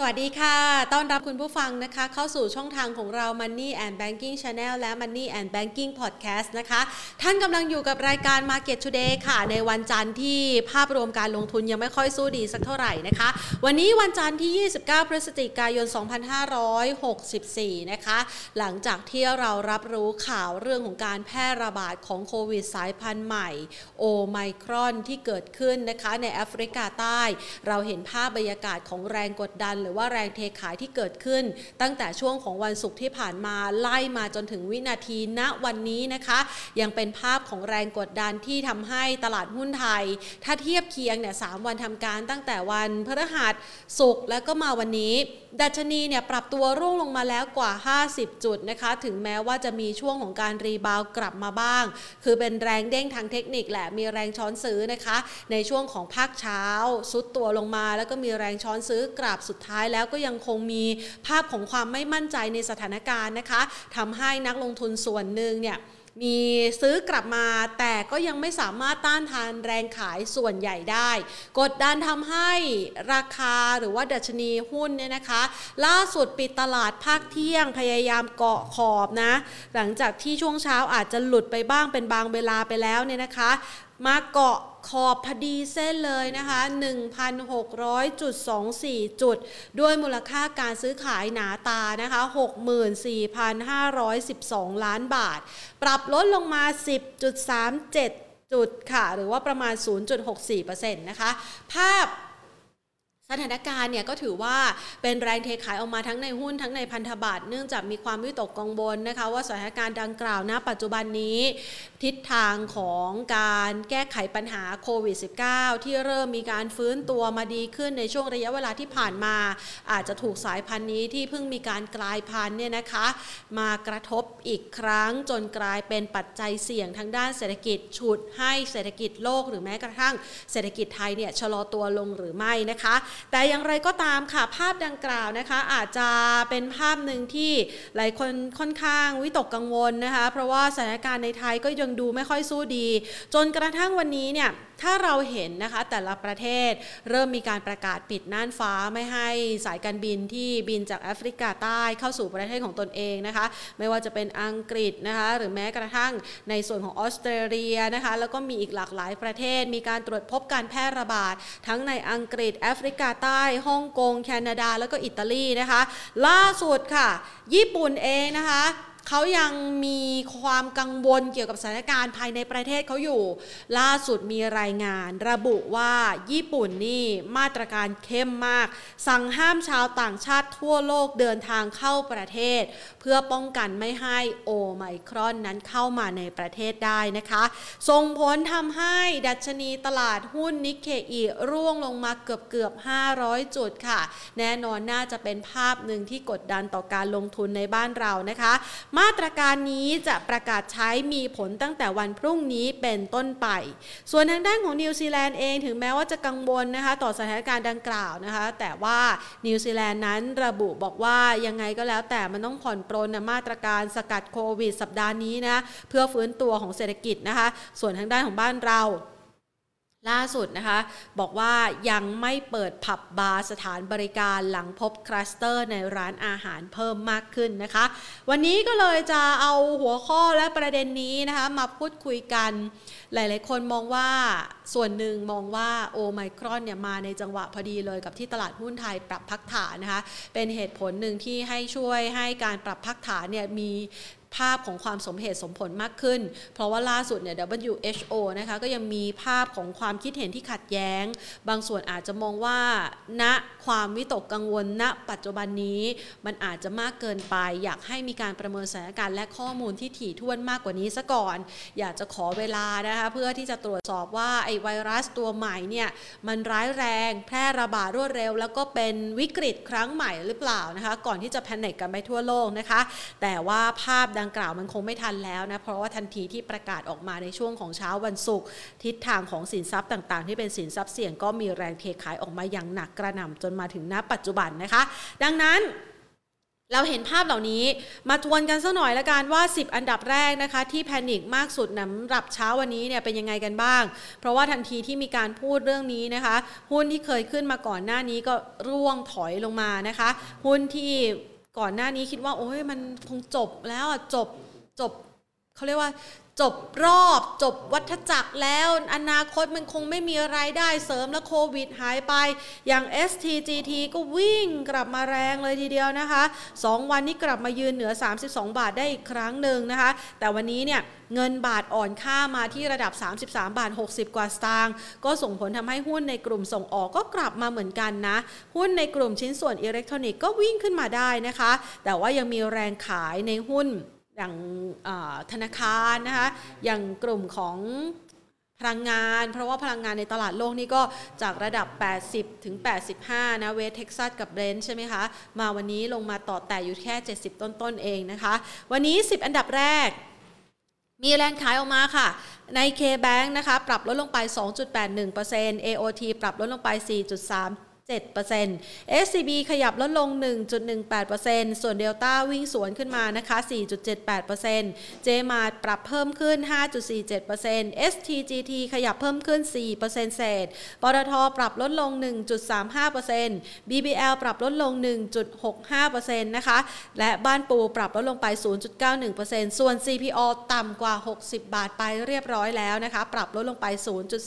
สวัสดีค่ะ ต้อนรับคุณผู้ฟังนะคะ เข้าสู่ช่องทางของเรา Money and Banking Channel และ Money and Banking Podcast นะคะ ท่านกำลังอยู่กับรายการ Market Today ค่ะ ในวันจันทร์ที่ภาพรวมการลงทุนยังไม่ค่อยสู้ดีสักเท่าไหร่นะคะ วันนี้วันจันทร์ที่ 29 พฤศจิกายน 2564 นะคะ หลังจากที่เรารับรู้ข่าวเรื่องของการแพร่ระบาดของโควิดสายพันธุ์ใหม่โอไมครอนที่เกิดขึ้นนะคะในแอฟริกาใต้ เราเห็นภาพบรรยากาศของแรงกดดันหรือว่าแรงเทขายที่เกิดขึ้น ตั้งแต่ช่วงของวันศุกร์ที่ผ่านมาไล่มาจนถึงวินาทีณวันนี้นะคะ ยังเป็นภาพของแรงกดดันที่ทำให้ตลาดหุ้นไทย ถ้าเทียบเคียงเนี่ยสามวันทำการตั้งแต่วันพฤหัสศุกร์แล้วก็มาวันนี้ดัชนีเนี่ยปรับตัวร่วงลงมาแล้วกว่า 50 จุดนะคะ ถึงแม้ว่าจะมีช่วงของการ rebound กลับมาบ้าง คือเป็นแรงเด้งทางเทคนิคแหละ มีแรงช้อนซื้อนะคะ ในช่วงของภาคเช้าซุดตัวลงมา แล้วก็มีแรงช้อนซื้อกลับสุดท้ายแล้วก็ยังคงมีภาพของความไม่มั่นใจในสถานการณ์นะคะทำให้นักลงทุนส่วนหนึ่งเนี่ย มีซื้อกลับมาแต่ก็ยังไม่สามารถต้านทานแรงขายส่วนใหญ่ได้ กดดันทำให้ราคาหรือว่าดัชนีหุ้นเนี่ยนะคะ ล่าสุดปิดตลาดภาคเที่ยงพยายามเกาะขอบนะ หลังจากที่ช่วงเช้าอาจจะหลุดไปบ้างเป็นบางเวลาไปแล้วเนี่ยนะคะ มาเกาะ ขอบพอดีเส้นเลยนะคะ 1,600.24 จุด ด้วยมูลค่าการซื้อขายหนาตานะคะ 64,512 ล้านบาท ปรับลดลงมา 10.37 จุดค่ะ หรือว่าประมาณ 0.64%นะคะ ภาพ สถานการณ์เนี่ยก็ถือว่าเป็นแรงเทขายออกมาทั้งในหุ้นทั้งในพันธบัตรเนื่องจากมีความวิตกกังวลนะคะ ว่าสถานการณ์ดังกล่าวณปัจจุบันนี้ ทิศทางของการแก้ไขปัญหาโควิด -19 ที่เริ่มมีการฟื้นตัวมาดีขึ้นในช่วงระยะเวลาที่ผ่านมา อาจจะถูกสายพันธุ์นี้ที่เพิ่งมีการกลายพันธุ์เนี่ยนะคะ มากระทบอีกครั้งจนกลายเป็นปัจจัยเสี่ยงทางด้านเศรษฐกิจฉุดให้เศรษฐกิจโลก หรือแม้กระทั่งเศรษฐกิจไทยเนี่ยชะลอตัวลงหรือไม่นะคะแต่อย่างไรก็ตามค่ะภาพดังกล่าวนะคะ อาจจะเป็นภาพหนึ่งที่หลายคนค่อนข้างวิตกกังวลนะคะ เพราะว่าสถานการณ์ในไทยก็ยังดูไม่ค่อยสู้ดี จนกระทั่งวันนี้เนี่ย ถ้าเราเห็นนะคะแต่ละประเทศเริ่มมีการประกาศปิดน่านฟ้าไม่ให้สายการบินที่บินจากแอฟริกาใต้เข้าสู่ประเทศของตนเองนะคะ ไม่ว่าจะเป็นอังกฤษนะคะหรือแม้กระทั่งในส่วนของออสเตรเลียนะคะแล้วก็มีอีกหลากหลายประเทศ มีการตรวจพบการแพร่ระบาด ทั้งในอังกฤษแอฟริกาใต้ฮ่องกง แคนาดา แล้วก็อิตาลีนะคะ ล่าสุดค่ะ ญี่ปุ่นเองนะคะ เขายังมีความกังวลเกี่ยวกับสถานการณ์ภายในประเทศเขาอยู่ ล่าสุดมีรายงานระบุว่าญี่ปุ่นนี่มาตรการเข้มมาก สั่งห้ามชาวต่างชาติทั่วโลกเดินทางเข้าประเทศ เพื่อป้องกันไม่ให้โอไมครอนนั้นเข้ามาในประเทศได้นะคะส่งผลทำให้ดัชนีตลาดหุ้นนิเคอีร่วงลงมาเกือบเกือบ 500 จุดค่ะ แน่นอนน่าจะเป็นภาพหนึ่งที่กดดันต่อการลงทุนในบ้านเรานะคะมาตรการนี้จะประกาศใช้มีผลตั้งแต่วันพรุ่งนี้เป็นต้นไป ส่วนทางด้านของนิวซีแลนด์เองถึงแม้ว่าจะกังวลนะคะต่อสถานการณ์ดังกล่าวนะคะแต่ว่านิวซีแลนด์นั้นระบุบอกว่ายังไงก็แล้วแต่มันต้องผ่อนปรนนะมาตรการสกัดโควิด สัปดาห์นี้นะเพื่อฟื้นตัวของเศรษฐกิจนะคะส่วนทางด้านของบ้านเรา ล่าสุดนะคะ บอกว่ายังไม่เปิดผับบาร์สถานบริการหลังพบคลัสเตอร์ในร้านอาหารเพิ่มมากขึ้นนะคะ วันนี้ก็เลยจะเอาหัวข้อและประเด็นนี้นะคะ มาพูดคุยกัน หลายๆ คนมองว่าส่วนหนึ่งมองว่าโอไมครอนเนี่ยมาในจังหวะพอดีเลยกับที่ตลาดหุ้นไทยปรับพักฐานนะคะ เป็นเหตุผลหนึ่งที่ให้ช่วยให้การปรับพักฐานเนี่ยมี ภาพของความสมเหตุสมผลมากขึ้น เพราะว่าล่าสุดเนี่ย WHO นะคะก็ยังมีภาพของความคิดเห็นที่ขัดแย้ง บางส่วนอาจจะมองว่าณความวิตกกังวลณปัจจุบันนี้มันอาจจะมากเกินไป อยากให้มีการประเมินสถานการณ์และข้อมูลที่ถี่ถ้วนมากกว่านี้ซะก่อน อยากจะขอเวลานะคะเพื่อที่จะตรวจสอบว่าไอ้ไวรัสตัวใหม่เนี่ยมันร้ายแรงแพร่ระบาดรวดเร็ว แล้วก็เป็นวิกฤตครั้งใหม่หรือเปล่านะคะก่อนที่จะแพนิคกันไปทั่วโลกนะคะ แต่ว่าภาพดังกล่าวมันคงไม่ทันแล้วนะ เพราะว่าทันทีที่ประกาศออกมาในช่วงของเช้าวันศุกร์ทิศทางของสินทรัพย์ต่างๆ ที่เป็นสินทรัพย์เสี่ยงก็มีแรงเทขายออกมาอย่างหนักกระหน่ำจนมาถึงณปัจจุบันนะคะ ดังนั้นเราเห็นภาพเหล่านี้มาทวนกันสักหน่อยละกันว่า 10 อันดับแรกนะคะที่แพนิคมากสุดสำหรับเช้าวันนี้เนี่ยเป็นยังไงกันบ้าง เพราะว่าทันทีที่มีการพูดเรื่องนี้นะคะ หุ้นที่เคยขึ้นมาก่อนหน้านี้ก็ร่วงถอยลงมานะคะ หุ้นที่ ก่อนหน้านี้คิดว่า โอ้ยมันคงจบแล้วอะจบจบเขาเรียกว่า จบรอบจบวัฏจักรแล้ว อนาคตมันคงไม่มีรายได้เสริมแล้วโควิดหายไป อย่าง STGT ก็วิ่งกลับมาแรงเลยทีเดียวนะคะ 2 วันนี้กลับมายืนเหนือ 32 บาทได้อีกครั้งหนึ่งนะคะ แต่วันนี้เนี่ยเงินบาทอ่อนค่ามาที่ระดับ 33 บาท 60 กว่าสตางค์ก็ส่งผลทำให้หุ้นในกลุ่มส่งออกก็กลับมาเหมือนกันนะ หุ้นในกลุ่มชิ้นส่วนอิเล็กทรอนิกส์ก็วิ่งขึ้นมาได้นะคะ แต่ว่ายังมีแรงขายในหุ้น อย่างธนาคารนะคะอย่างกลุ่มของพลังงาน เพราะว่าพลังงานในตลาดโลกนี่ก็จากระดับ 80 ถึง 85 นะเวสเท็กซัสกับเบรนท์ใช่ไหมคะ มาวันนี้ลงมาต่อแต่อยู่แค่ 70 ต้นๆเองนะคะ วันนี้ 10 อันดับแรก มีแรงขายออกมาค่ะ ใน K-Bank นะคะ ปรับลดลงไป 2.81% AOT ปรับลดลงไป 4.3 7% SCB ขยับลดลง 1.18%ส่วน Delta วิ่งสวนขึ้นมานะคะ 4.78% JMart ปรับเพิ่มขึ้น 5.47% STGT ขยับเพิ่มขึ้น 4%เศษปตทปรับลดลง 1.35% BBL ปรับลดลง 1.65%นะคะ และบ้านปูปรับลดลงไป 0.91%ส่วน CPO ต่ำกว่า 60 บาทไปเรียบร้อยแล้วนะคะ ปรับลดลงไป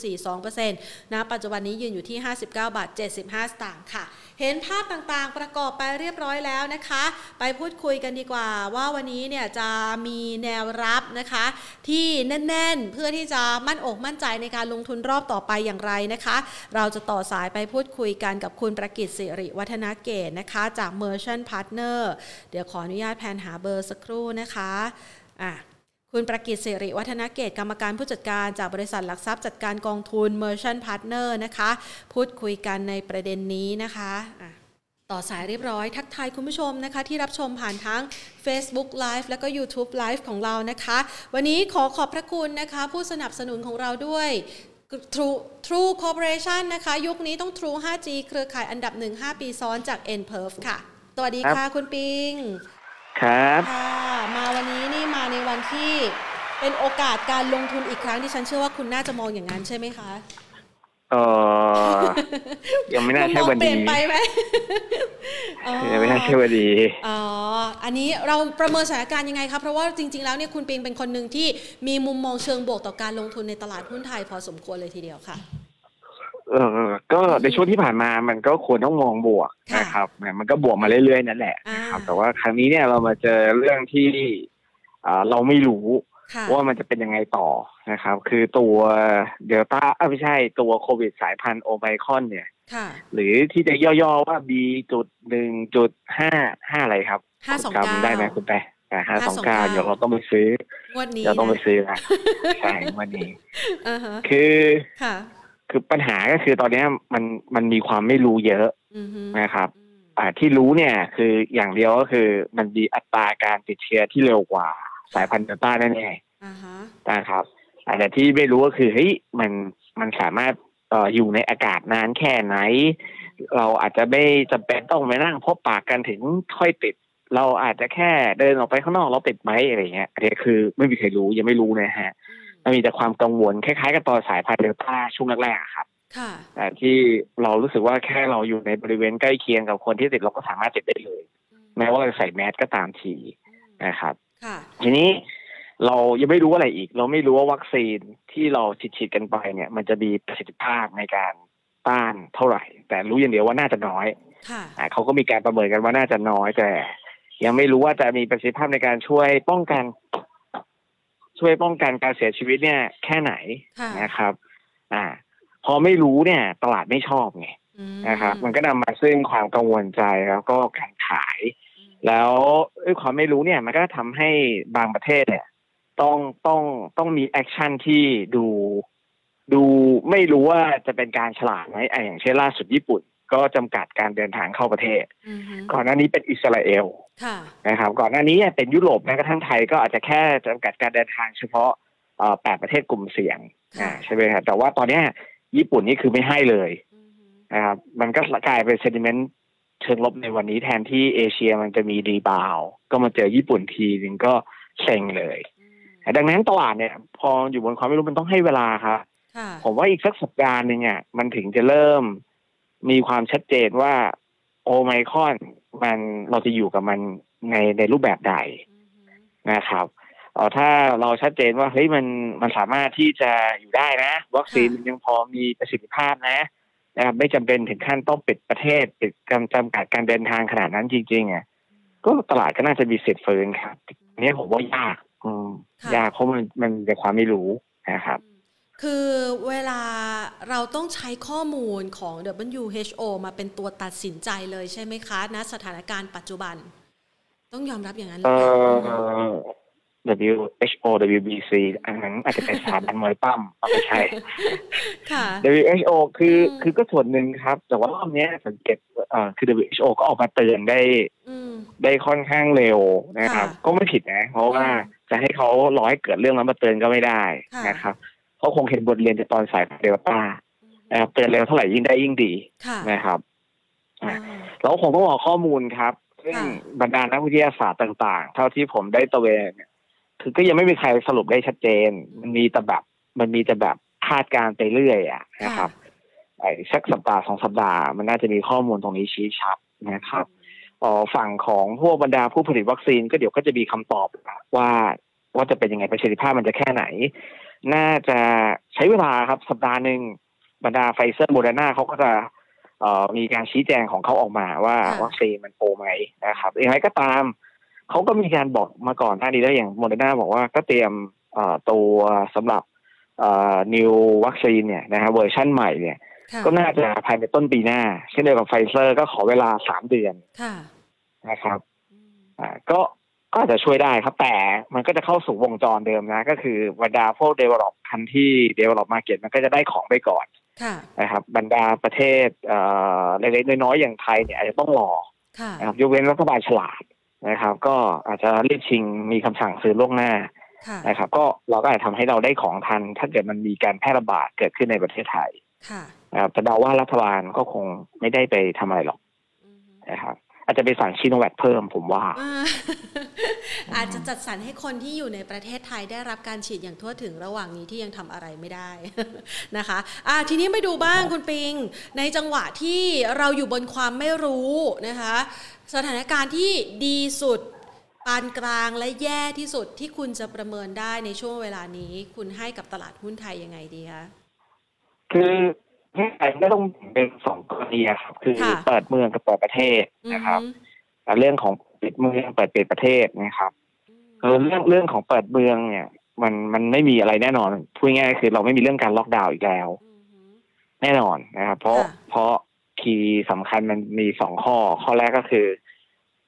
0.42%นะปัจจุบันนี้ยืนอยู่ที่ 59 บาท 75ต่างค่ะ เห็นภาพต่างๆประกอบไปเรียบร้อยแล้วนะคะ ไปพูดคุยกันดีกว่า ว่าวันนี้เนี่ยจะมีแนวรับนะคะ ที่แน่นๆ เพื่อที่จะมั่นอกมั่นใจในการลงทุนรอบต่อไปอย่างไรนะคะ เราจะต่อสายไปพูดคุยกันกับคุณประกิตสิริวัฒนาเกตนะคะ จาก Merchant Partner เดี๋ยวขออนุญาตแพนหาเบอร์สักครู่นะคะอะ คุณประกิตเสริวัฒนเกตกรรมการผู้จัดการจากบริษัทหลักทรัพย์จัดการกองทุน Merchant Partner นะคะ พูดคุยกันในประเด็นนี้นะคะะต่อสายเรียบร้อยทักทายคุณผู้ชมนะคะ ที่รับชมผ่านทั้ง Facebook Live แล้วก็ YouTube Live ของเรานะคะ วันนี้ขอขอบพระคุณนะคะ ผู้สนับสนุนของเราด้วย True True Corporation นะคะ ยุคนี้ต้อง True 5G เครือข่ายอันดับ 1 5 ปีซ้อนจาก n p e r f ค่ะ สวัสดีค่ะคุณปิง ครับค่ะมาวันนี้นี่มาในวันที่เป็นโอกาสการลงทุนอีกครั้งที่ฉันเชื่อว่าคุณน่าจะมองอย่างนั้นใช่ไหมคะเออยังไม่น่าใช่วันนี้เปลี่ยนไปไหมยังไม่น่าใช่วันนี้อ๋ออันนี้เราประเมินสถานการณ์ยังไงครับเพราะว่าจริง ๆ แล้วเนี่ยคุณปิงเป็นคนหนึ่งที่มีมุมมองเชิงบวกต่อการลงทุนในตลาดหุ้นไทยพอสมควรเลยทีเดียวค่ะ เออก็ในช่วงที่ผ่านมามันก็ควรต้องมองบวกนะครับมันก็บวกมาเรื่อยๆนั่นแหละนะครับแต่ว่าครั้งนี้เนี่ยเรามาเจอเรื่องที่เราไม่รู้ว่ามันจะเป็นยังไงต่อนะครับ คือตัวเดลต้าไม่ใช่ตัวโควิดสายพันธุ์โอไมคอนเนี่ยหรือที่จะย่อๆว่า B จุดหนึ่งจุดห้าห้าอะไรครับห้าสองเก้าได้ไหมคุณแปแต่ห้าสองเก้าเดี๋ยวเราต้องไปซื้อวันนี้เราต้องไปซื้อละใช่วันนี้คือ คือปัญหาก็คือตอนนี้มันมันมีความไม่รู้เยอะนะครับ อ่าที่รู้เนี่ยคืออย่างเดียวก็คือมันมีอัตราการติดเชื้อที่เร็วกว่าสายพันธุ์เดลต้าแน่ๆนะครับแต่ที่ไม่รู้ก็คือเฮ้ยมันมันสามารถเอ่ออยู่ในอากาศนานแค่ไหน เราอาจจะไม่จำเป็นต้องไปนั่งพบปากกันถึงค่อยติด เราอาจจะแค่เดินออกไปข้างนอกเราติดไหมอะไรเงี้ยอันนี้คือไม่มีใครรู้ยังไม่รู้นะฮะ มันมีแต่ความกังวลคล้ายๆ กับตอนสายพันธุ์เดลต้าช่วงแรกๆครับแต่ที่เรารู้สึกว่าแค่เราอยู่ในบริเวณใกล้เคียงกับคนที่ติดเราก็สามารถติดได้เลย แม้ว่าเราใส่แมสก็ตามทีนะครับทีนี้เรายังไม่รู้อะไรอีก เราไม่รู้ว่าวัคซีนที่เราฉีดๆกันไปเนี่ย มันจะมีประสิทธิภาพในการต้านเท่าไหร่ แต่รู้อย่างเดียวว่าน่าจะน้อยเขาก็มีการประเมินกันว่าน่าจะน้อยแต่ ยังไม่รู้ว่าจะมีประสิทธิภาพในการช่วยป้องกัน ช่วยป้องกันการเสียชีวิตเนี่ย แค่ไหนนะครับ อ่า พอไม่รู้เนี่ย ตลาดไม่ชอบไงนะครับมันก็นำมาซึ่งความกังวลใจแล้วก็การขาย แล้วด้วยความไม่รู้เนี่ย มันก็ทำให้บางประเทศเนี่ย ต้องต้องต้องมี action ที่ดูดูไม่รู้ว่าจะเป็นการฉลาดไหมอย่างเช่นล่าสุดญี่ปุ่น ก็จำกัดการเดินทางเข้าประเทศ ก่อนหน้านี้เป็นอิสราเอลนะครับ ก่อนหน้านี้เป็นยุโรปแม้กระทั่งไทยก็อาจจะแค่จำกัดการเดินทางเฉพาะแปดประเทศกลุ่มเสี่ยงใช่ไหมครับแต่ว่าตอนนี้ญี่ปุ่นนี่คือไม่ให้เลยนะครับมันก็กลายเป็น sentiment เชิงลบในวันนี้แทนที่เอเชียมันจะมี rebound ก็มาเจอญี่ปุ่นทีนึงก็เซ็งเลย ดังนั้นตลาดเนี่ย พออยู่บนความไม่รู้มันต้องให้เวลาครับผมว่าอีกสักสัปดาห์หนึ่งอะมันถึงจะเริ่ม มีความชัดเจนว่าโอไมคอนมันเราจะอยู่กับมันในในรูปแบบใดนะครับเออถ้าเราชัดเจนว่าเฮ้ยมันมันสามารถที่จะอยู่ได้นะ วัคซีนยังพอมีประสิทธิภาพนะนะครับไม่จำเป็นถึงขั้นต้องปิดประเทศปิดกำจำกัดการเดินทางขนาดนั้นจริงๆอะก็ตลาดก็น่าจะมีเสร็จฟื้นครับนี้ผมว่ายาก อืมยากเพราะมันมันเป็นความไม่รู้นะครับ คือเวลาเราต้องใช้ข้อมูลของ WHO มาเป็นตัวตัดสินใจเลยใช่ไหมคะณสถานการณ์ปัจจุบัน ต้องยอมรับอย่างนั้นเลย WHO WBC อันนั้นอาจจะเป็นสถาบันมวยปั้มไม่ใช่ค่ะ WHO คือคือก็ส่วนหนึ่งครับ แต่ว่ารอบนี้สังเกตอ่าคือ WHO ก็ออกมาเตือนได้ได้ค่อนข้างเร็วนะครับ ก็ไม่ผิดนะ เพราะว่าจะให้เขารอให้เกิดเรื่องแล้วมาเตือนก็ไม่ได้นะครับ เขาคงเห็นบทเรียนจากตอนสายเดลต้านะครับเตือนเร็วเท่าไหร่ยิ่งได้ยิ่งดีนะครับเราคงต้องรอข้อมูลครับซึ่งบรรดานักวิทยาศาสตร์ต่างๆ เท่าที่ผมได้ตะเวนคือก็ยังไม่มีใครสรุปได้ชัดเจน มันมีแต่แบบมันมีแต่แบบคาดการไปเรื่อยอะนะครับไอ้สักสัปดาห์สองสัปดาห์มันน่าจะมีข้อมูลตรงนี้ชี้ชัดนะครับออฝั่งของพวกบรรดาผู้ผลิตวัคซีนก็เดี๋ยวก็จะมีคำตอบว่าว่าจะเป็นยังไงประสิทธิภาพมันจะแค่ไหน น่าจะใช้เวลาครับสัปดาห์หนึ่งบรรดาไฟเซอร์โมเดอร์นาเขาก็จะเอ่อมีการชี้แจงของเขาออกมาว่าวัคซีนมัน protect ไหมนะครับอย่างไรก็ตามเขาก็มีการบอกมาก่อนหน้านี้แล้วอย่างโมเดอร์นาบอกว่าก็เตรียมตัวสำหรับ new vaccine เนี่ยนะฮะเวอร์ชั่นใหม่เนี่ย ก็น่าจะภายในต้นปีหน้า เช่นเดียวกับไฟเซอร์ก็ขอเวลาสามเดือนนะครับ อ่าก็ก็จะช่วยได้ครับ แต่มันก็จะเข้าสู่วงจรเดิมนะ ก็คือบรรดาพวก developed country developed market มันก็จะได้ของไปก่อนนะครับบรรดาประเทศเล็กๆน้อยๆอย่างไทยเนี่ยอาจจะต้องรอนะครับยกเว้นรัฐบาลฉลาดนะครับ ก็อาจจะรีบชิงมีคำสั่งซื้อล่วงหน้านะครับ ก็เราก็อาจจะทำให้เราได้ของทัน ถ้าเกิดมันมีการแพร่ระบาดเกิดขึ้นในประเทศไทยนะครับแต่เดาว่ารัฐบาลก็คงไม่ได้ไปทำอะไรหรอกนะครับ อาจจะไปสั่งชิโนแวคเพิ่มผมว่า อาจจะจัดสรรให้คนที่อยู่ในประเทศไทยได้รับการฉีดอย่างทั่วถึงระหว่างนี้ที่ยังทำอะไรไม่ได้นะคะอ่าทีนี้ไปดูบ้างคุณปิง ในจังหวะที่เราอยู่บนความไม่รู้นะคะ สถานการณ์ที่ดีสุดปานกลางและแย่ที่สุดที่คุณจะประเมินได้ในช่วงเวลานี้ คุณให้กับตลาดหุ้นไทยยังไงดีคะคือประเทศไทยไม่ต้องเป็นสองกรณีครับ คือเปิดเมืองกับเปิดประเทศนะครับเรื่องของปิดเมืองเปิดปิดประเทศนะครับเออเรื่องเรื่องของเปิดเมืองเนี่ย มันมันไม่มีอะไรแน่นอนพูดง่ายคือเราไม่มีเรื่องการล็อกดาวน์อีกแล้ว แน่นอนนะครับ เพราะเพราะคีย์สำคัญมันมีสองข้อ ข้อแรกก็คือ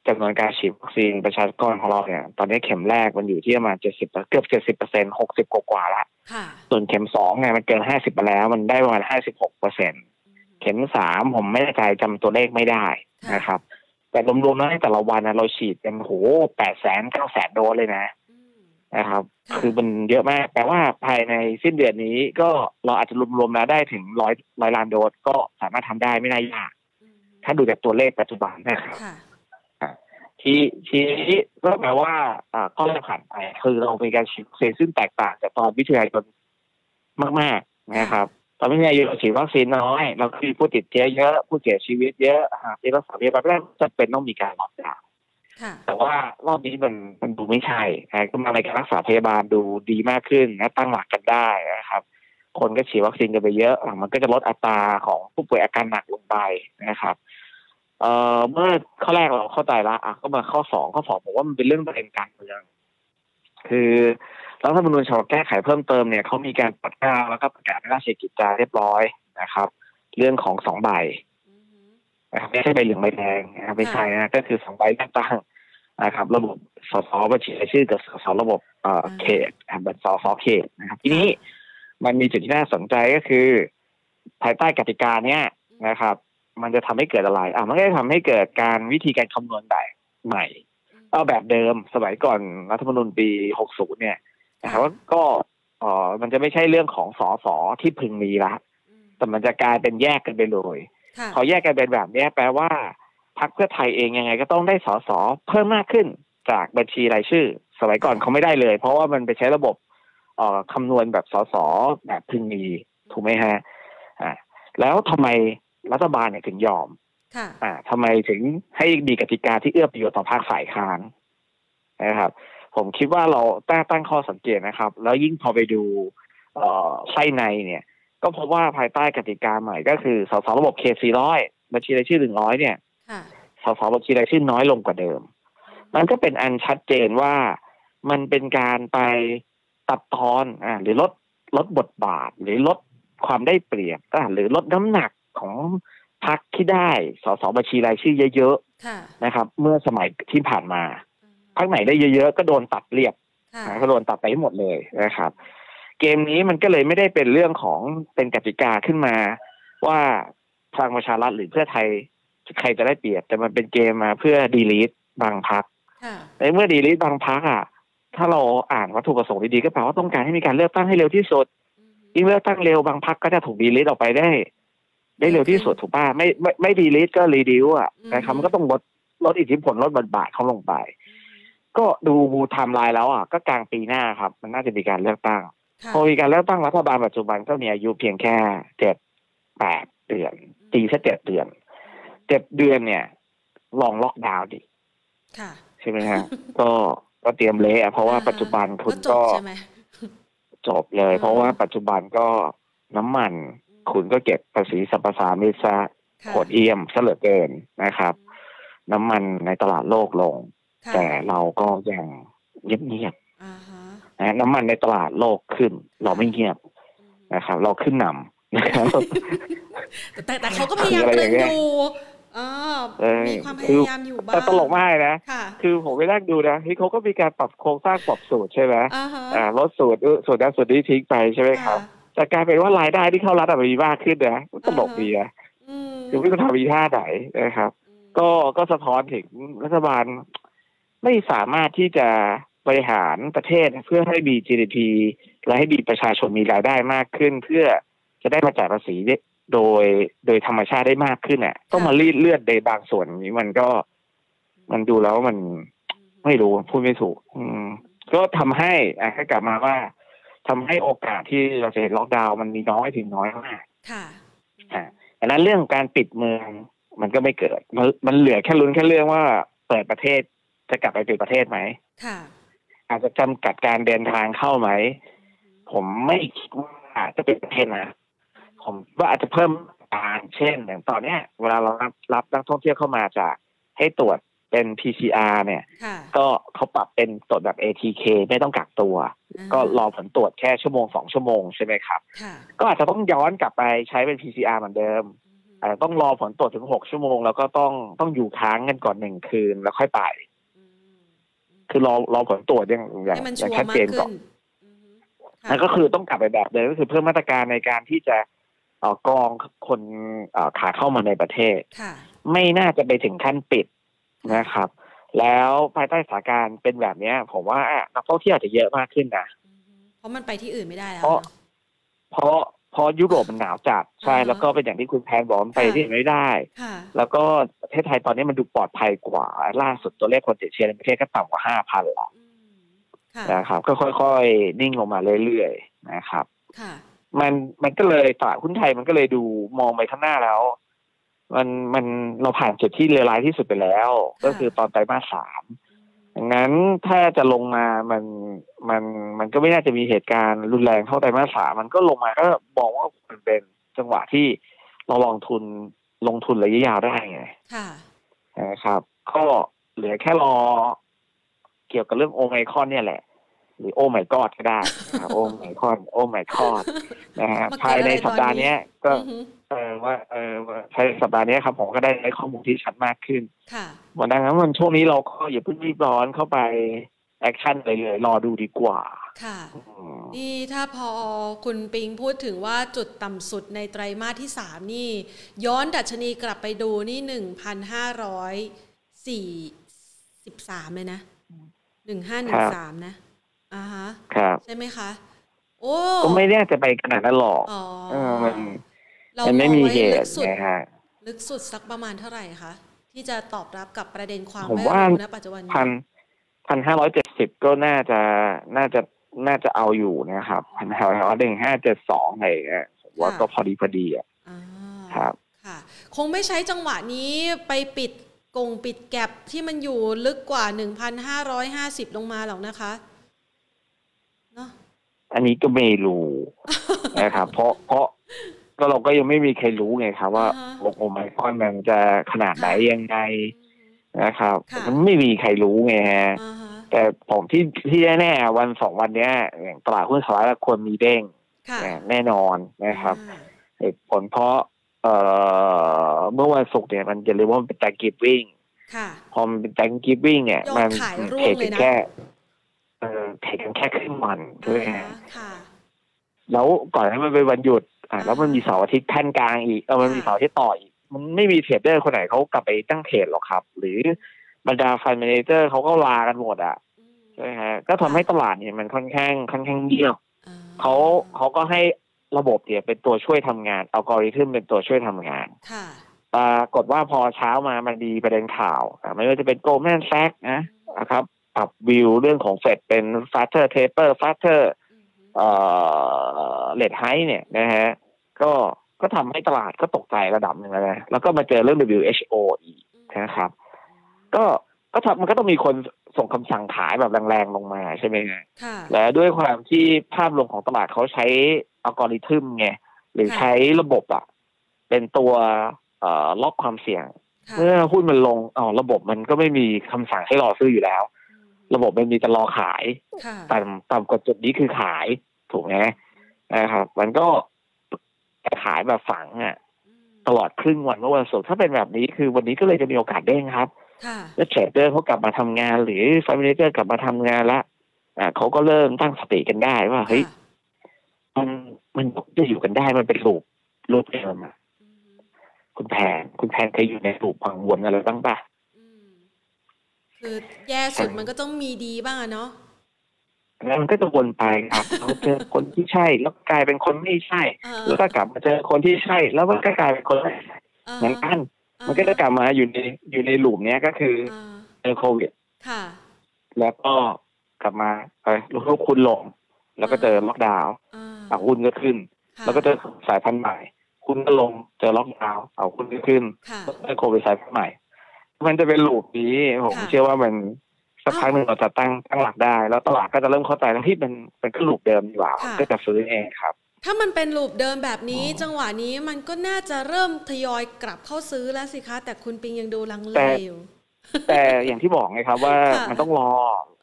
จำนวนการฉีดวัคซีนประชากรของเราเนี่ย ตอนนี้เข็มแรกมันอยู่ที่ประมาณเจ็ดสิบเกือบเจ็ดสิบเปอร์เซ็นหกสิบกว่าละ ส่วนเข็มสองไงมันเกินห้าสิบไปแล้วมันได้ประมาณห้าสิบหกเปอร์เซ็นเข็มสามผมไม่แน่ใจจำตัวเลขไม่ได้นะครับ แต่รวมๆแล้วในแต่ละวันนะเราฉีดเป็นโหแปดแสนเก้าแสนโดสเลยนะนะครับ คือมันเยอะมากแปลว่าภายในสิ้นเดือนนี้ก็เราอาจจะรวมๆแล้วได้ถึงร้อยร้อยล้านโดสก็สามารถทำได้ไม่น่ายากถ้าดูจากตัวเลขปัจจุบันนะครับ ทีทีนี้ก็แปลว่าอ่าข้อแรกผ่านไปคือเรามีการฉีดวัคซีนซึ่งแตกต่างจากตอนวิทยายนมากๆนะครับตอนวิทยายนฉีดวัคซีนน้อยเราคือผู้ติดเชื้อเยอะผู้เสียชีวิตเยอะหากที่รักษาพยาบาลแรกจะเป็นต้องมีการล็อกดาวน์แต่ว่ารอบนี้มันมันดูไม่ใช่ก็มาในการรักษาพยาบาลดูดีมากขึ้นนะตั้งหลักกันได้นะครับ คนก็ฉีดวัคซีนกันไปเยอะ มันก็จะลดอัตราของผู้ป่วยอาการหนักลงไปนะครับ เอ่อเมื่อข้อแรกเราเข้าใจละอะก็มาข้อสองข้อสองผมว่ามันเป็นเรื่องประเด็นการเมืองคือรัฐธรรมนูญฉบับแก้ไขเพิ่มเติมเนี่ยเขามีการประกาศแล้วก็ประกาศราชกิจจาเรียบร้อยนะครับ เรื่องของสองใบนะครับไม่ใช่ใบเหลืองใบแดงนะครับไม่ใช่นะก็คือสองใบเลือกตั้งนะครับ ระบบสสบัญชีรายชื่อกับสสระบบเอ่อเขตบัตรสสเขตนะครับ ทีนี้มันมีจุดที่น่าสนใจก็คือ ภายใต้กติกาเนี้ยนะครับ มันจะทำให้เกิดอะไรอะมันก็จะทำให้เกิดการวิธีการคำนวณแบบใหม่ เอาแบบเดิมสมัยก่อนรัฐธรรมนูญปี60เนี่ยนะครับว่าก็อ๋อมันจะไม่ใช่เรื่องของสอสอที่พึงมีละแต่มันจะกลายเป็นแยกกันไปเลยพอแยกกันเป็นแบบนี้แปลว่าพรรคเพื่อไทยเองยังไง ก็ต้องได้สสเพิ่มมากขึ้นจากบัญชีรายชื่อ สมัยก่อนเขาไม่ได้เลย เพราะว่ามันไปใช้ระบบเอ่อคำนวณแบบสสแบบพึงมีถูกไหมฮะอ่าแล้วทำไม รัฐบาลเนี่ยถึงยอมค่ะอ่าทำไมถึงให้มีกติกาที่เอื้อประโยชน์ต่อภาคฝ่ายค้านนะครับ ผมคิดว่าเราตั้งตั้งข้อสังเกตนะครับ แล้วยิ่งพอไปดูเอ่อไส้ในเนี่ย ก็พบว่าภายใต้กติกาใหม่ก็คือสสระบบเขต400บัญชีรายชื่อ100เนี่ยค่ะสสบัญชีรายชื่อน้อยลงกว่าเดิม มันก็เป็นอันชัดเจนว่ามันเป็นการไปตัดทอนอ่าหรือลดลดบทบาท หรือลดความได้เปรียบอ่าหรือลดน้ำหนัก ของพรรคที่ได้สสบัญชีรายชื่อเยอะค่ะๆนะครับ เมื่อสมัยที่ผ่านมาพรรคไหนได้เยอะๆก็โดนตัดเรียบค่ะนะก็โดนตัดไปให้หมดเลยนะครับ เกมนี้มันก็เลยไม่ได้เป็นเรื่องของเป็นกติกาขึ้นมา ว่าพลังประชารัฐหรือเพื่อไทยใครจะได้เปรียบ แต่มันเป็นเกมมาเพื่อ delete บางพรรคค่ะในเมื่อ delete บางพรรคอะ ถ้าเราอ่านวัตถุประสงค์ดีๆก็แปลว่าต้องการให้มีการเลือกตั้งให้เร็วที่สุดยิ่งเลือกตั้งเร็วบางพรรคก็จะถูก delete ออกไปได้ ได้เร็วที่สุดถูกป่ะไม่ไม่ไม่ delete ก็ reduce อะนะครับมันก็ต้องลดลดอิทธิพลลดบทบาทเขาลงไป ก็ดูไทม์ไลน์แล้วอะก็กลางปีหน้าครับ มันน่าจะมีการเลือกตั้งค่ะพอมีการเลือกตั้งรัฐบาลปัจจุบันก็มีอายุเพียงแค่เจ็ดแปดเดือนตีแค่เจ็ดเดือนเจ็ดเดือนเนี่ย ลองล็อกดาวน์ดิค่ะใช่ไหมฮะ ก็ก็เตรียมเละอะเพราะว่าอ่าปัจจุบันคุณจบก็ใช่ไหมจบเลยอ่าเพราะว่าปัจจุบันก็น้ำมัน คุณก็เก็บภาษีสรรพสามิตซะค่ะโหดเอี่ยมซะเหลือเกินนะครับ น้ำมันในตลาดโลกลงค่ะแต่เราก็ยังเงียบอ่าฮะๆนะน้ำมันในตลาดโลกขึ้น เราไม่เงียบนะครับ เราขึ้นนำนะครับแต่แต่แต่เขาก็พยายามอะไรเตืออนย่างเงี้ยอยู่อ่าเออมีความพคือยายามอยู่บ้างแต่ตลกมากเลยนะค่ะคือผมไปนั่งดูนะเฮ้ยเขาก็มีการปรับโครงสร้างปรับสูตรใช่ไหมอ่าฮะอ่าลดสูตรเออสูตรนั้นสูตรนี้ทิ้งไปใช่ไหมครับะ แต่กลายเป็นว่ารายได้ที่เข้ารัฐอะมันมีมากขึ้นนะก็ตลกดีนะอืมคือไม่รู้ทำมีท่าไหนนะครับ ก็ก็สะท้อนถึงรัฐบาลไม่สามารถที่จะบริหารประเทศเพื่อให้มี GDP และให้มีประชาชนมีรายได้มากขึ้น เพื่อจะได้มาจ่ายภาษีได้โดยโดยธรรมชาติได้มากขึ้นอะต้องมารีดเลือดในบางส่วนนี้มันก็ มันดูแล้วมันไม่รู้พูดไม่ถูก อืม ก็ทำให้อะให้กลับมาว่า ทำให้โอกาสที่เราจะเห็นล็อกดาวน์มันมีน้อยถึงน้อยมากค่ะอ่าดังนั้นเรื่องการปิดเมืองมันก็ไม่เกิดมันมันเหลือแค่ลุ้นแค่เรื่องว่าเปิดประเทศจะกลับไปปิดประเทศไหมค่ะ อาจจะจำกัดการเดินทางเข้าไหม ผมไม่คิดว่าจะเป็นประเทศนะ ผมว่าอาจจะเพิ่มการเช่นอย่างตอนเนี้ย เวลาเรารับรับนักท่องเที่ยวเข้ามาจากให้ตรวจ เป็น PCR เนี่ยค่ะก็เขาปรับเป็นตรวจแบบ ATK ไม่ต้องกักตัว ก็รอผลตรวจแค่ชั่วโมงสองชั่วโมงใช่ไหมครับค่ะก็อาจจะต้องย้อนกลับไปใช้เป็น PCR เหมือนเดิมอาจจะต้องรอผลตรวจถึงหกชั่วโมง แล้วก็ต้องต้องอยู่ค้างกันก่อนหนึ่งคืนแล้วค่อยไป คือรอรอผลตรวจอย่างอย่างให้มันอชัย่างวชัดร์มาเจกนขึ้ก่อนนอือฮึค่ะนั่นก็คือต้องกลับไปแบบเดิมก็คือเพิ่มมาตรการในการที่จะเอ่อกรองคนเอ่อขาเข้ามาในประเทศค่ะไม่น่าจะไปถึงขั้นปิด นะครับ แล้วภายใต้สถานการณ์เป็นแบบเนี้ย ผมว่านักท่องเที่ยวอาจจะเยอะมากขึ้นนะอือฮึเพราะมันไปที่อื่นไม่ได้แล้วเพราะเนอะเพราะเพราะยุโรปมันหนาวจัดใช่อ่าฮะแล้วก็เป็นอย่างที่คุณแพนบอกมันไปค่ะที่อื่นไม่ได้ค่ะแล้วก็ประเทศไทยตอนนี้มันดูปลอดภัยกว่า ล่าสุดตัวเลขคนติดเชื้อในประเทศก็ต่ำกว่าห้าพันละอืมค่ะนะครับก็ค่อยๆ นิ่งลงมาเรื่อยๆนะครับค่ะมันมันก็เลยตลาดหุ้นไทยมันก็เลยดูมองไปข้างหน้าแล้ว มันมันเราผ่านจุดที่เลวร้ายที่สุดไปแล้ว ก็คือตอนไตรมาสสามดังนั้นถ้าจะลงมามันมันมันก็ไม่น่าจะมีเหตุการณ์รุนแรงเท่าไตรมาสสามมันก็ลงมาก็บอกว่ามันเป็นจังหวะที่เราลองทุนลงทุนระยะยาวได้ไงค่ะนะครับ ก็เหลือแค่รอเกี่ยวกับเรื่องโอไมครอนเนี่ยแหละ หรือโอไมกอดก็ได้นะครับโอไมครอนโอไมคอนนะฮะมาเกิดภายในอะไรตอนนี้สัปดาห์เนี้ยก็ อือฮึเออว่าเออว่าภายในสัปดาห์เนี้ยครับผมก็ได้ได้ข้อมูลที่ชัดมากขึ้น ค่ะวันดังนั้นวันช่วงนี้เราก็อย่าเพิ่งรีบร้อนเข้าไปแอคชั่นเลยเลยรอดูดีกว่า ค่ะอืมนี่ถ้าพอคุณปิงพูดถึงว่าจุดต่ำสุดในไตรมาสที่สามนี่ ย้อนดัชนีกลับไปดูนี่หนึ่งพันห้าร้อยสี่สิบสามเลยนะหนึ่งห้าหนึ่งสามนะอ่าฮะครับใช่ไหมคะ โอ้ก็ไม่แน่จะไปขนาดนั้นหรอกอ๋อเออมันเรา มันไม่มีองว้เหลึตุกสุดนะฮะลึกสุดสักประมาณเท่าไหร่คะที่จะตอบรับกับประเด็นความไม่รู้นะปัจจุบันพันพันห้าร้อยเจ็ดสิบก็น่าจะน่าจะน่าจะเอาอยู่นะครับพันห้าร้อยหนึ่งห้าเจ็ดสองอะไรเงี้ยว่าก็พอดีพอดีอะครับค่ะ คงไม่ใช้จังหวะนี้ไปปิดกงปิดแก็บที่มันอยู่ลึกกว่าหนึ่งพันห้าร้อยห้าสิบลงมาหรอกนะคะเนาะอันนี้ก็ไม่รู้นะครับ เพราะเพราะ ก็เราก็ยังไม่มีใครรู้ไงครับ ว่าโอไมคอนมันจะขนาดไหนยังไงนะครับมันไม่มีใครรู้ไงฮะแต่ผมที่ที่แน่ๆวันสองวันเนี้ยอย่างตลาดหุ้นสหรัฐควรมีเด้งแน่นอนนะครับเหตุผลเพราะเอ่อเมื่อวันศุกร์เนี่ยมันจะเรียกว่าเป็น Thanksgiving พอมันเป็น Thanksgiving เนี่ย มัน trade แค่เออ trade กันแค่ครึ่งวันใช่ไหมฮะแล้วก่อนให้มันเป็นวันหยุด อ่าแล้วมันมีเสาร์อาทิตย์คั่นกลางอีกเออมันมีเสาร์อาทิตย์ต่ออีก มันไม่มี trader คนไหนเขากลับไปตั้ง trade หรอกครับ หรือบรรดา fund manager เขาก็ลากันหมดอะใช่ไหมฮะก็ทำให้ตลาดเนี่ยมันค่อนข้างค่อนข้างเงียบเขาเขาก็ให้ระบบเนี่ยเป็นตัวช่วยทำงานอัลกอริทึมเป็นตัวช่วยทำงานปรากฏว่าพอเช้ามามันมีประเด็นข่าวไม่ว่าจะเป็น Goldman Sachs นะนะครับปรับวิวเรื่องของเฟดเป็น faster taper faster เอ่อ rate hike เนี่ยนะฮะก็ก็ทำให้ตลาดก็ตกใจระดับหนึ่งนะแล้วก็มาเจอเรื่อง WHO อีกนะครับ ก็ก็ทำมันก็ต้องมีคนส่งคำสั่งขายแบบแรงๆลงมาใช่ไหมฮะและด้วยความที่ภาพรวมของตลาดเขาใช้อัลกอริทึมไงหรือใช้ระบบอะเป็นตัวเอ่อล็อกความเสี่ยง เมื่อหุ้นมันลงอ๋อระบบมันก็ไม่มีคำสั่งให้รอซื้ออยู่แล้ว ระบบมันมีแต่รอขายต่ำต่ำกว่าจุดนี้คือขายถูกไหมนะครับ มันก็ขายแบบฝังอะ ตลอดครึ่งวันเมื่อวันศุกร์ถ้าเป็นแบบนี้คือวันนี้ก็เลยจะมีโอกาสเด้งครับแล้ว trader เขากลับมาทำงาน หรือ fund manager กลับมาทำงานละอ่าเขาก็เริ่มตั้งสติกันได้ว่าเฮ้ยมันมันจะอยู่กันได้มันเป็น loop loop เดิมอะคุณแพนคุณแพนเคยอยู่ใน loop วังวนอะไรบ้างปะ คือแย่สุดมันก็ต้องมีดีบ้างอะเนาะแล้วมันก็จะวนไปครับเราเจอคนที่ใช่แล้วกลายเป็นคนไม่ใช่ แล้วก็กลับมาเจอคนที่ใช่ แล้วมันก็กลายเป็นคนไม่ใช่เหมือนกันมันก็จะกลับมาอยู่ในอยู่ในหลุมเนี้ยก็คือเจอโควิดแล้วก็กลับมาไปลูกคุณลง แล้วก็เจอล็อกดาวน์เอาหุ้นก็ขึ้น แล้วก็เจอสายพันธุ์ใหม่ คุณก็ลงเจอล็อกดาวน์เอาหุ้นก็ขึ้นแล้วเจอโควิดสายพันธุ์ใหม่ มันจะเป็นหลุมนี้ผมเชื่อว่ามันสักพักหนึ่งเราจะตั้งตั้งหลักได้ แล้วตลาดก็จะเริ่มเข้าใจแล้วที่มันเป็นก็หลุมเดิมดีกว่าก็จะซื้อเองครับ ถ้ามันเป็นลูปเดิมแบบนี้ จังหวะนี้มันก็น่าจะเริ่มทยอยกลับเข้าซื้อแล้วสิคะ แต่คุณปิงยังดูลังเลอยู่แต่อย่างที่บอกไงครับว่ามันต้องรอ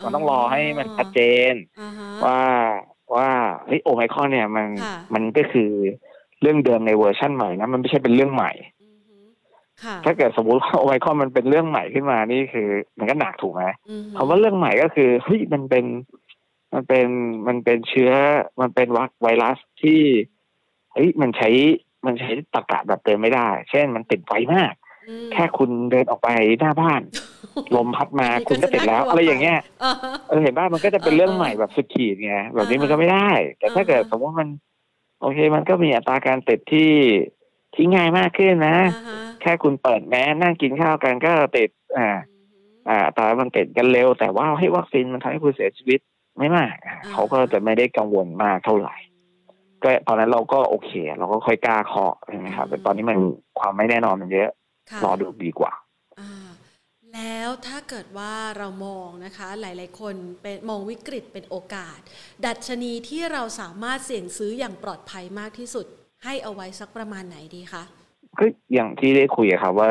มันต้องรอให้มันชัดเจน ว่าว่าเฮ้ยโอไมคอนเนี่ยมันมันก็คือเรื่องเดิมในเวอร์ชั่นใหม่นะมันไม่ใช่เป็นเรื่องใหม่ ถ้าเกิดสมมติว่าโอไมคอนมันเป็นเรื่องใหม่ขึ้นมานี่คือ มันก็หนักถูกไหมคำว่าเรื่องใหม่ก็คือเฮ้ยมันเป็นมันเป็นมันเป็นเชื้อมันเป็นวัไวรัสที่เฮ้ยมันใช้มันใช้ตะกะแบบเดิมไม่ได้ เช่นมันติดไวมาก แค่คุณเดินออกไปหน้าบ้าน ลมพัดมาคุณก็ติดแล้ว อะไรอย่างเงี้ยเออเห็นบ้านมันก็จะเป็นเรื่องใหม่แบบสุดขีดไงแบบนี้มันก็ไม่ได้ แต่ถ้าเกิดสมมติมัน โอเค มันก็มีอัตราการติดที่ ที่ง่ายมากขึ้นนะ แค่คุณเปิดแม้นั่งกินข้าวกันก็ติด อ่า อ่าตามันติดกันเร็ว แต่ว่าให้วัคซีนมันทำให้คุณเสียชีวิตไม่มาก เขาก็จะไม่ได้กังวลมากเท่าไหร่ก็ตอนนั้นเราก็โอเค เราก็ค่อยกล้าเคาะใช่ไหมครับแต่ตอนนี้มันความไม่แน่นอนมันเยอะ รอดูดีกว่าแล้วถ้าเกิดว่าเรามองนะคะ หลาย ๆ คนเป็นมองวิกฤตเป็นโอกาส ดัชนีที่เราสามารถเสี่ยงซื้ออย่างปลอดภัยมากที่สุด ให้เอาไว้สักประมาณไหนดีคะก็อย่างที่ได้คุยครับว่า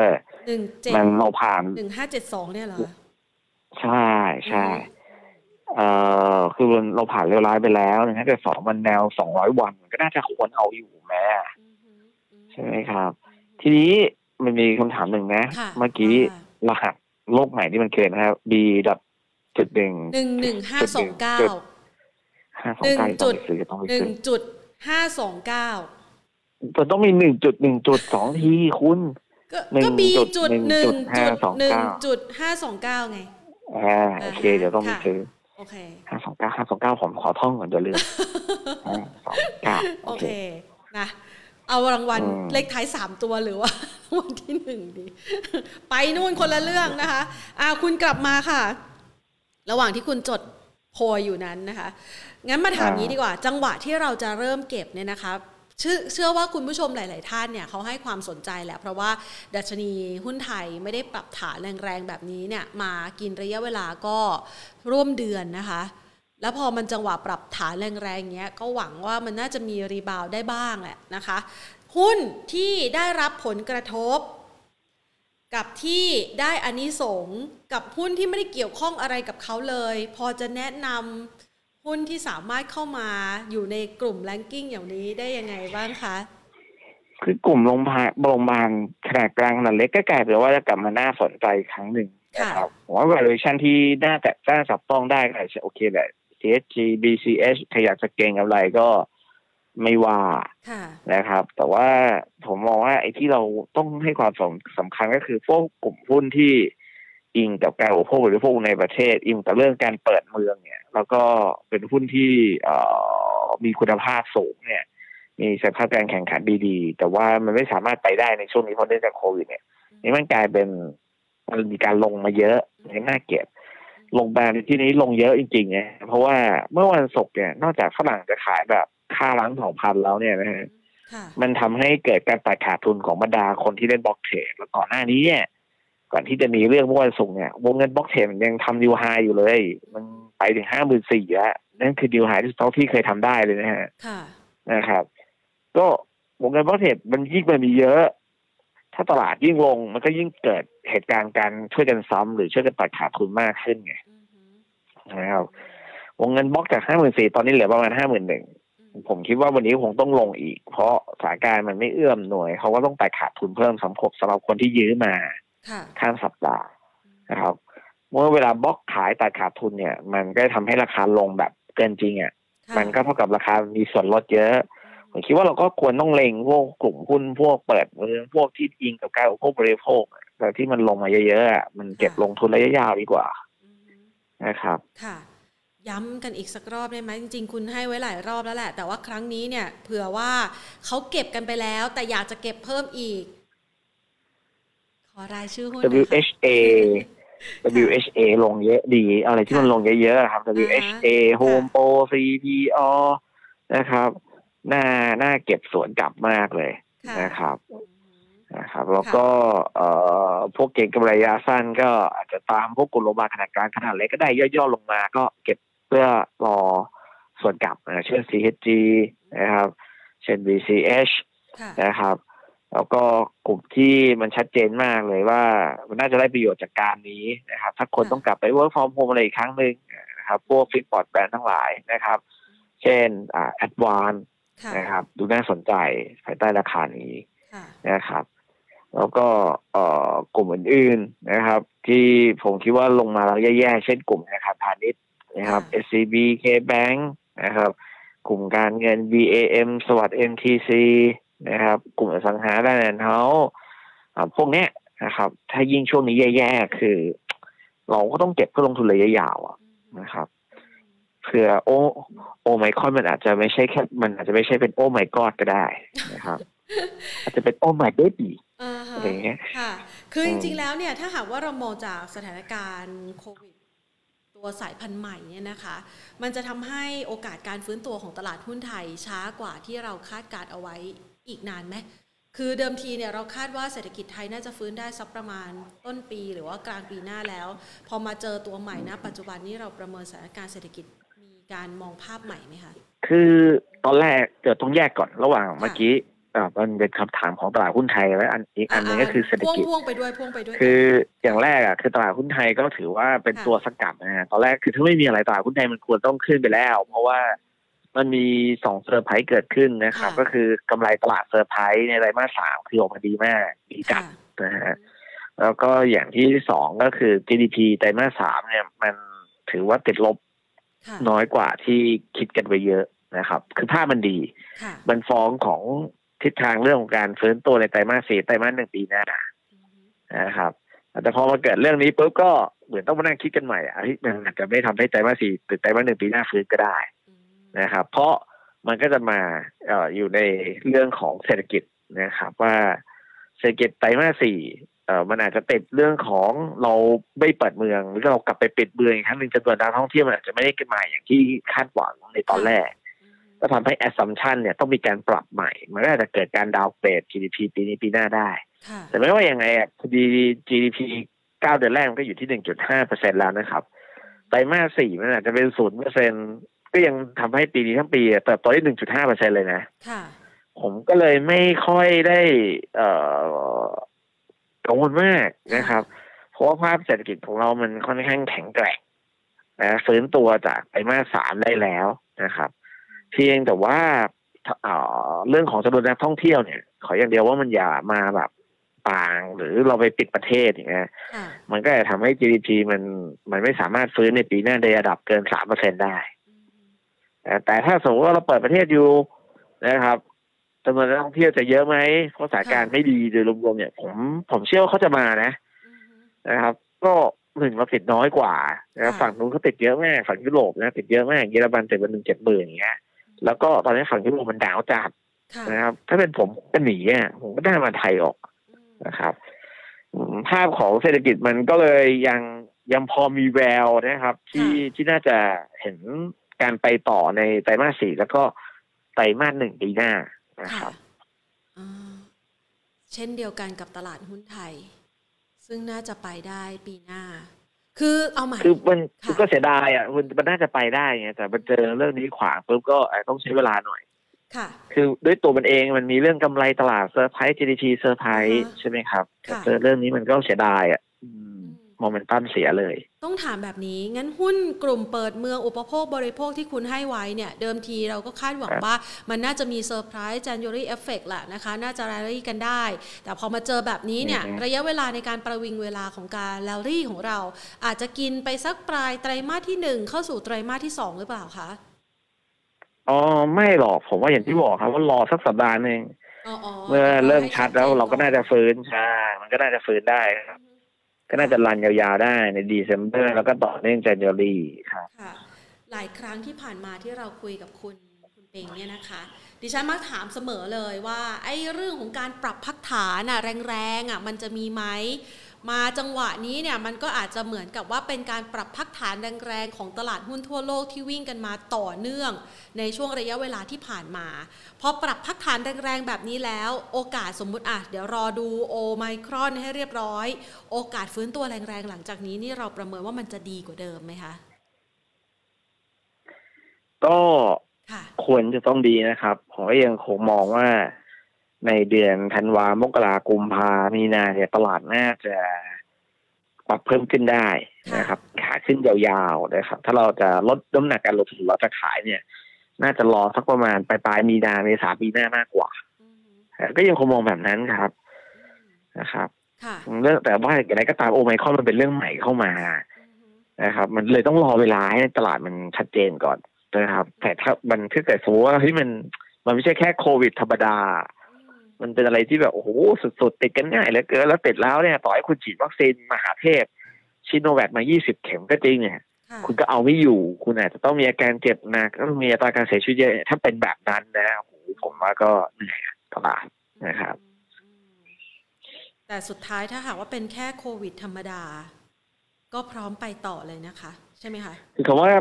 มันเราผ่านหนึ่งห้าเจ็ดสองเนี่ยเหรอใช่ใช่เอ่อคือเราผ่านเรียวร้ายไปแล้วนะแต่สองวันแนวสองร้อยวันก็น่าจะควรเอาอยู่แม่ใช่ไหมครับ ทีนี้มันมีคำถามหนึ่งนะ เมื่อกี้รหัสโลกใหม่ที่มันเกิดนะครับ B ดับจุดหนึ่งหนึ่งหนึ่งห้าสองเก้าหนึ่งจุดหนึ่งจุดห้าสองเก้า จะต้องมีหนึ่งจุดหนึ่งจุดสองทีคุณก็บีจุดหนึ่งจุดหนึ่งจุดห้าสองเก้าไงอ่าโอเค เดี๋ยวต้องไปซื้อโอเคห้าสองเก้าห้าสองเก้าผมขอท่องก่อนเดี๋ยวลืมห้าสองเก้าโอเคนะเอารางวัลเลขท้ายสามตัวหรือว่าวันที่หนึ่งดี ไปนู่นคนละเรื่องนะคะอ่าคุณกลับมาค่ะ ระหว่างที่คุณจดโพยอยู่นั้นนะคะ งั้นมาถามนี้ดีกว่า จังหวะที่เราจะเริ่มเก็บเนี่ยนะคะ เชื่อว่าคุณผู้ชมหลาย ๆ ท่านเนี่ยเขาให้ความสนใจแหละเพราะว่าดัชนีหุ้นไทยไม่ได้ปรับฐานแรงๆแบบนี้เนี่ยมากินระยะเวลาก็ร่วมเดือนนะคะ แล้วพอมันจังหวะปรับฐานแรงๆเงี้ยก็หวังว่ามันน่าจะมีรีบาวได้บ้างแหละนะคะ หุ้นที่ได้รับผลกระทบ กับที่ได้อานิสงกับหุ้นที่ไม่ได้เกี่ยวข้องอะไรกับเขาเลย พอจะแนะนำ หุ้นที่สามารถเข้ามาอยู่ในกลุ่มแลนกิ้งอย่างนี้ได้ยังไงบ้างคะ คือกลุ่มโรงพยาบาลโรงพยาบาลขนาดกลางขนาดเล็กก็กลายเป็นว่าจะกลับมาน่าสนใจครั้งหนึ่งนะครับผมว่า valuation ที่น่าแต่จ้าจับต้องได้ก็อาจจะโอเคแหละ CSG BCH ใครอยากจะเก่งอะไรก็ไม่ว่านะครับ แต่ว่าผมมองว่าไอ้ที่เราต้องให้ความสำคัญก็คือพวกกลุ่มหุ้นที่ อิงกับการอุปโภคบริโภคในประเทศ อิงกับเรื่องการเปิดเมืองเนี่ย แล้วก็เป็นหุ้นที่มีคุณภาพสูงเนี่ย มีสภาพการแข่งขันดีๆ แต่ว่ามันไม่สามารถไปได้ในช่วงนี้เพราะเนื่องจากโควิดเนี่ยนี่มันกลายเป็นมันมีการลงมาเยอะในหน้าเก็บ ลงแบรนด์ที่นี้ลงเยอะจริงๆไงเพราะว่าเมื่อวันศุกร์เนี่ย นอกจากฝรั่งจะขายแบบค่าล้างสองพันแล้วเนี่ยนะฮะมันทำให้เกิดการตัดขาดทุนของบรรดาคนที่เล่น block trade แล้วก่อนหน้านี้เนี่ย ก่อนที่จะมีเรื่องเมื่อวันศุกร์เนี่ยวงเงิน block trade ยังทำ new high อยู่เลย มันไปถึงห้าหมื่นสี่แล้วนั่นคือดิวไฮที่เท่าที่เคยทำได้เลยนะฮะนะครับ ก็วงเงิน block trade มันยิ่งมันมีเยอะ ถ้าตลาดยิ่งลงมันก็ยิ่งเกิดเหตุการณ์การช่วยกันซ้ำหรือช่วยกันตัดขาดทุนมากขึ้นไงนะครับวงเงินบล็อกจากห้าหมื่นสี่ตอนนี้เหลือประมาณห้าหมื่นหนึ่งผมคิดว่าวันนี้คงต้องลงอีก เพราะสถานการณ์มันไม่เอื้อมหน่วยเขาก็ต้องตัดขาดทุนเพิ่มสำหรับสำหรับคนที่ยื้อมา ข้ามสัปดาห์นะครับ เมื่อเวลาบล็อกขายตัดขาดทุนเนี่ย มันก็ทำให้ราคาลงแบบเกินจริงอะมันก็เท่ากับราคามีส่วนลดเยอะผมคิดว่าเราก็ควรต้องเล็งพวกกลุ่มหุ้นพวกเปิดเมืองพวกที่อิงกับการอุปโภคบริโภคแต่ที่มันลงมาเยอะๆมันเก็บลงทุนระยะยาวดีกว่านะครับ ค่ะ ย้ำกันอีกสักรอบได้ไหมจริง ๆ คุณให้ไว้หลายรอบแล้วแหละ แต่ว่าครั้งนี้เนี่ย เผื่อว่าเขาเก็บกันไปแล้ว แต่อยากจะเก็บเพิ่มอีก ขอรายชื่อหุ้น WHA WHA ลงเยอะดี อะไรที่มันลงเยอะๆครับ WHA Home Pro CPO นะครับน่าน่าเก็บสวนกลับมากเลยนะครับนะครับ แล้วก็เอ่อพวกเก่งกำไรระยะสั้นก็อาจจะตามพวกกลุ่มโรงบาลขนาดกลางขนาดเล็กก็ได้ย่อๆลงมา ก็เก็บเพื่อรอสวนกลับนะเช่น CHG นะครับ เช่น VCH นะครับ แล้วก็กลุ่มที่มันชัดเจนมากเลยว่า มันน่าจะได้ประโยชน์จากการนี้นะครับ ถ้าคนต้องกลับไป work from home อะไรอีกครั้งหนึ่งนะครับ พวก fixed broadband ทั้งหลายนะครับ เช่นอ่าแอดวานนะครับ ดูน่าสนใจภายใต้ราคานี้นะครับ แล้วก็เอ่อกลุ่มอื่นๆนะครับ ที่ผมคิดว่าลงมาแล้วแย่ๆ เช่นกลุ่มนะครับพาณิชย์นะครับ SCB KBank นะครับ กลุ่มการเงิน BAM สวัสด์ MTC นะครับ กลุ่มอสังหาริมทรัพย์พวกเนี้ยนะครับ ถ้ายิ่งช่วงนี้แย่ๆคือ เราก็ต้องเก็บเพื่อลงทุนระยะยาวนะครับเผื่อโอโอไมคอนมันอาจจะไม่ใช่แค่มันอาจจะไม่ใช่เป็นโอไมกอดก็ได้นะครับ อาจจะเป็นโอไมเบบี้อะไรเงี้ยค่ะ คือจริงๆแล้วเนี่ยถ้าหากว่าเรามองจากสถานการณ์โควิด ตัวสายพันธุ์ใหม่เนี่ยนะคะ มันจะทำให้โอกาสการฟื้นตัวของตลาดหุ้นไทยช้ากว่าที่เราคาดการเอาไว้ อีกนานไหมคือเดิมทีเนี่ยเราคาดว่าเศรษฐกิจไทยน่าจะฟื้นได้สักประมาณต้นปีหรือว่ากลางปีหน้าแล้ว พอมาเจอตัวใหม่นะ ปัจจุบันนี้เราประเมินสถานการณ์เศรษฐกิจมีการมองภาพใหม่ไหมคะคือตอนแรกเดี๋ยวต้องแยกก่อนระหว่างเมื่อกี้อ่ามันเป็นคำถามของตลาดหุ้นไทยแล้วอันอีกอันนึงก็คือเศรษฐกิจพ่วงไปด้วยพ่วงไปด้วย คืออย่างแรกอะคือตลาดหุ้นไทยก็ถือว่าเป็นตัวสกัดนะฮะตอนแรกคือถ้าไม่มีอะไรตลาดหุ้นไทยมันควรต้องขึ้นไปแล้ว เพราะว่า มันมีสองเซอร์ไพรส์เกิดขึ้นนะครับ ก็คือกำไรตลาดเซอร์ไพรส์ในไตรมาสสามคือออกมาดีมากดีจัดนะฮะแล้วก็อย่างที่สองก็คือ GDP ไตรมาสสามเนี่ย มันถือว่าติดลบน้อยกว่าที่คิดกันไปเยอะนะครับ คือภาพมันดี มันฟ้องของทิศทางเรื่องของการฟื้นตัวในไตรมาสสี่ไตรมาสหนึ่งปีหน้านะครับแต่พอมาเกิดเรื่องนี้ปุ๊บก็เหมือนต้องมานั่งคิดกันใหม่อะมันอาจจะไม่ทำให้ไตรมาสสี่หรือไตรมาสหนึ่งปีหน้าฟื้นก็ได้ นะครับ เพราะมันก็จะมาเอออยู่ในเรื่องของเศรษฐกิจนะครับว่าเศรษฐกิจไตรมาสสี่เออมันอาจจะติดเรื่องของเราไม่เปิดเมืองหรือเรากลับไปปิดเมืองอีกครั้งหนึ่งจำนวนนักท่องเที่ยวมันอาจจะไม่ได้ขึ้นมาอย่างที่คาดหวังในตอนแรกก็ทำให้ assumption เนี่ยต้องมีการปรับใหม่ มันก็อาจจะเกิดการดาวเกรด GDP ปีนี้ปีหน้าได้ แต่ไม่ว่ายังไงอะพอดี GDP เก้าเดือนแรกมันก็อยู่ที่หนึ่งจุดห้าเปอร์เซ็นแล้วนะครับ ไตรมาสสี่มันอาจจะเป็นศูนย์เปอร์เซ็น ก็ยังทำให้ปีนี้ทั้งปีเติบโตได้หนึ่งจุดห้าเปอร์เซ็นเลยนะผมก็เลยไม่ค่อยได้ เอ่อกังวลมากนะครับ เพราะว่าภาพเศรษฐกิจของเรามันค่อนข้างแข็งแกร่งนะฟื้นตัวจากไตรมาสสามได้แล้วนะครับ เพียงแต่ว่าเรื่องของจำนวนนักท่องเที่ยวเนี่ย ขออย่างเดียวว่ามันอย่ามาแบบปางหรือเราไปปิดประเทศอย่างเงี้ยมันก็จะทำให้ GDP มันมันไม่สามารถฟื้นในปีหน้าในระดับเกินสามเปอร์เซ็นได้ แต่ถ้าสมมติว่าเราเปิดประเทศอยู่นะครับจำนวนนักท่องเที่ยวจะเยอะไหมเพราะสถานการณ์ไม่ดีโดยรวมๆเนี่ย ผมผมเชื่อว่าเขาจะมานะนะครับ ก็หนึ่งเราติดน้อยกว่านะครับฝั่งนู้นเขาติดเยอะมากฝั่งยุโรปนะติดเยอะมากเยอรมันติดวันหนึ่งเจ็ดหมื่นอย่างเงี้ยแล้วก็ตอนนี้ฝั่งยุโรปมันดาวจัดนะครับ ถ้าเป็นผมก็หนีอะผมก็ได้มาไทยออกนะครับภาพของเศรษฐกิจมันก็เลยยังยังพอมีแววนะครับ ที่ที่น่าจะเห็น การไปต่อในไตรมาสสี่แล้วก็ไตรมาสหนึ่งปีหน้านะครับเช่นเดียวกันกับตลาดหุ้นไทย ซึ่งน่าจะไปได้ปีหน้า คือเอาใหม่คือมันก็เสียดายอะมันมันน่าจะไปได้ไงแต่มันเจอเรื่องนี้ขวางปุ๊บก็ต้องใช้เวลาหน่อยค่ะ คือด้วยตัวมันเองมันมีเรื่องกำไรตลาดเซอร์ไพรส์ GDP เซอร์ไพรส์ใช่ไหมครับเจอเรื่องนี้มันก็เสียดายอะ โมเมนตัมเสียเลย ต้องถามแบบนี้ งั้นหุ้นกลุ่มเปิดเมืองอุปโภคบริโภคที่คุณให้ไว้เนี่ย เดิมทีเราก็คาดหวังว่ามันน่าจะมีเซอร์ไพรส์ January effect แหละนะคะ น่าจะรายลี่กันได้ แต่พอมาเจอแบบนี้เนี่ย ระยะเวลาในการประวิงเวลาของการแลลี่ของเรา อาจจะกินไปสักปลายไตรมาสที่หนึ่งเข้าสู่ไตรมาสที่สองหรือเปล่าคะอ๋อไม่หรอกผมว่าอย่างที่บอกครับว่ารอสักสัปดาห์หนึ่งเมื่อเริ่มชัดแล้วเราก็น่าจะฟื้นใช่มันก็น่าจะฟื้นได้ครับ ก็น่าจะ run ยาวๆได้ใน December แล้วก็ต่อเนื่อง January ครับหลายครั้งที่ผ่านมาที่เราคุยกับคุณคุณเปงเนี่ยนะคะ ดิฉันมักถามเสมอเลยว่าไอ้เรื่องของการปรับพักฐานอะแรงๆอะมันจะมีไหม มาจังหวะนี้เนี่ยมันก็อาจจะเหมือนกับว่าเป็นการปรับพักฐานแรงๆของตลาดหุ้นทั่วโลกที่วิ่งกันมาต่อเนื่อง ในช่วงระยะเวลาที่ผ่านมาพอปรับพักฐานแรงๆแบบนี้แล้ว โอกาสสมมุติอะเดี๋ยวรอดูโอไมครอนให้เรียบร้อย โอกาสฟื้นตัวแรงๆหลังจากนี้นี่เราประเมินว่ามันจะดีกว่าเดิมไหมคะก็ควรจะต้องดีนะครับ ผมก็ยังคงมองว่า ในเดือนธันวามกรากุมภามีนาเนี่ยตลาดน่าจะปรับเพิ่มขึ้นได้นะครับ ขาขึ้นยาวๆนะครับ ถ้าเราจะลดน้ำหนักการลงทุนเราจะขายเนี่ย น่าจะรอสักประมาณปลายปลายมีนาเมษาปีหน้ามากกว่าก็ยังคงมองแบบนั้นครับนะครับเรื่องแต่ว่าอย่างไรก็ตามโอไมคอนมันเป็นเรื่องใหม่เข้ามานะครับ มันเลยต้องรอเวลาให้ตลาดมันชัดเจนก่อนนะครับ แต่ถ้ามันถ้าเกิดสมมติว่าเฮ้ยมันมันไม่ใช่แค่โควิดธรรมดา มันเป็นอะไรที่แบบโอ้โหสุดๆติดกันง่ายเหลือเกินแล้วติดแล้วเนี่ย ต่อให้คุณฉีดวัคซีนมหาเทพชิโนแวคมา20 เข็มก็จริงเนี่ยคุณก็เอาไม่อยู่ คุณอาจจะต้องมีอาการเจ็บหนักก็มีอัตราการเสียชีวิตเยอะถ้าเป็นแบบนั้นนะโอ้โหผมว่าก็เหนื่อยตลาดนะครับ แต่สุดท้ายถ้าหากว่าเป็นแค่โควิดธรรมดา ก็พร้อมไปต่อเลยนะคะ ใช่ไหมคะคือคำว่า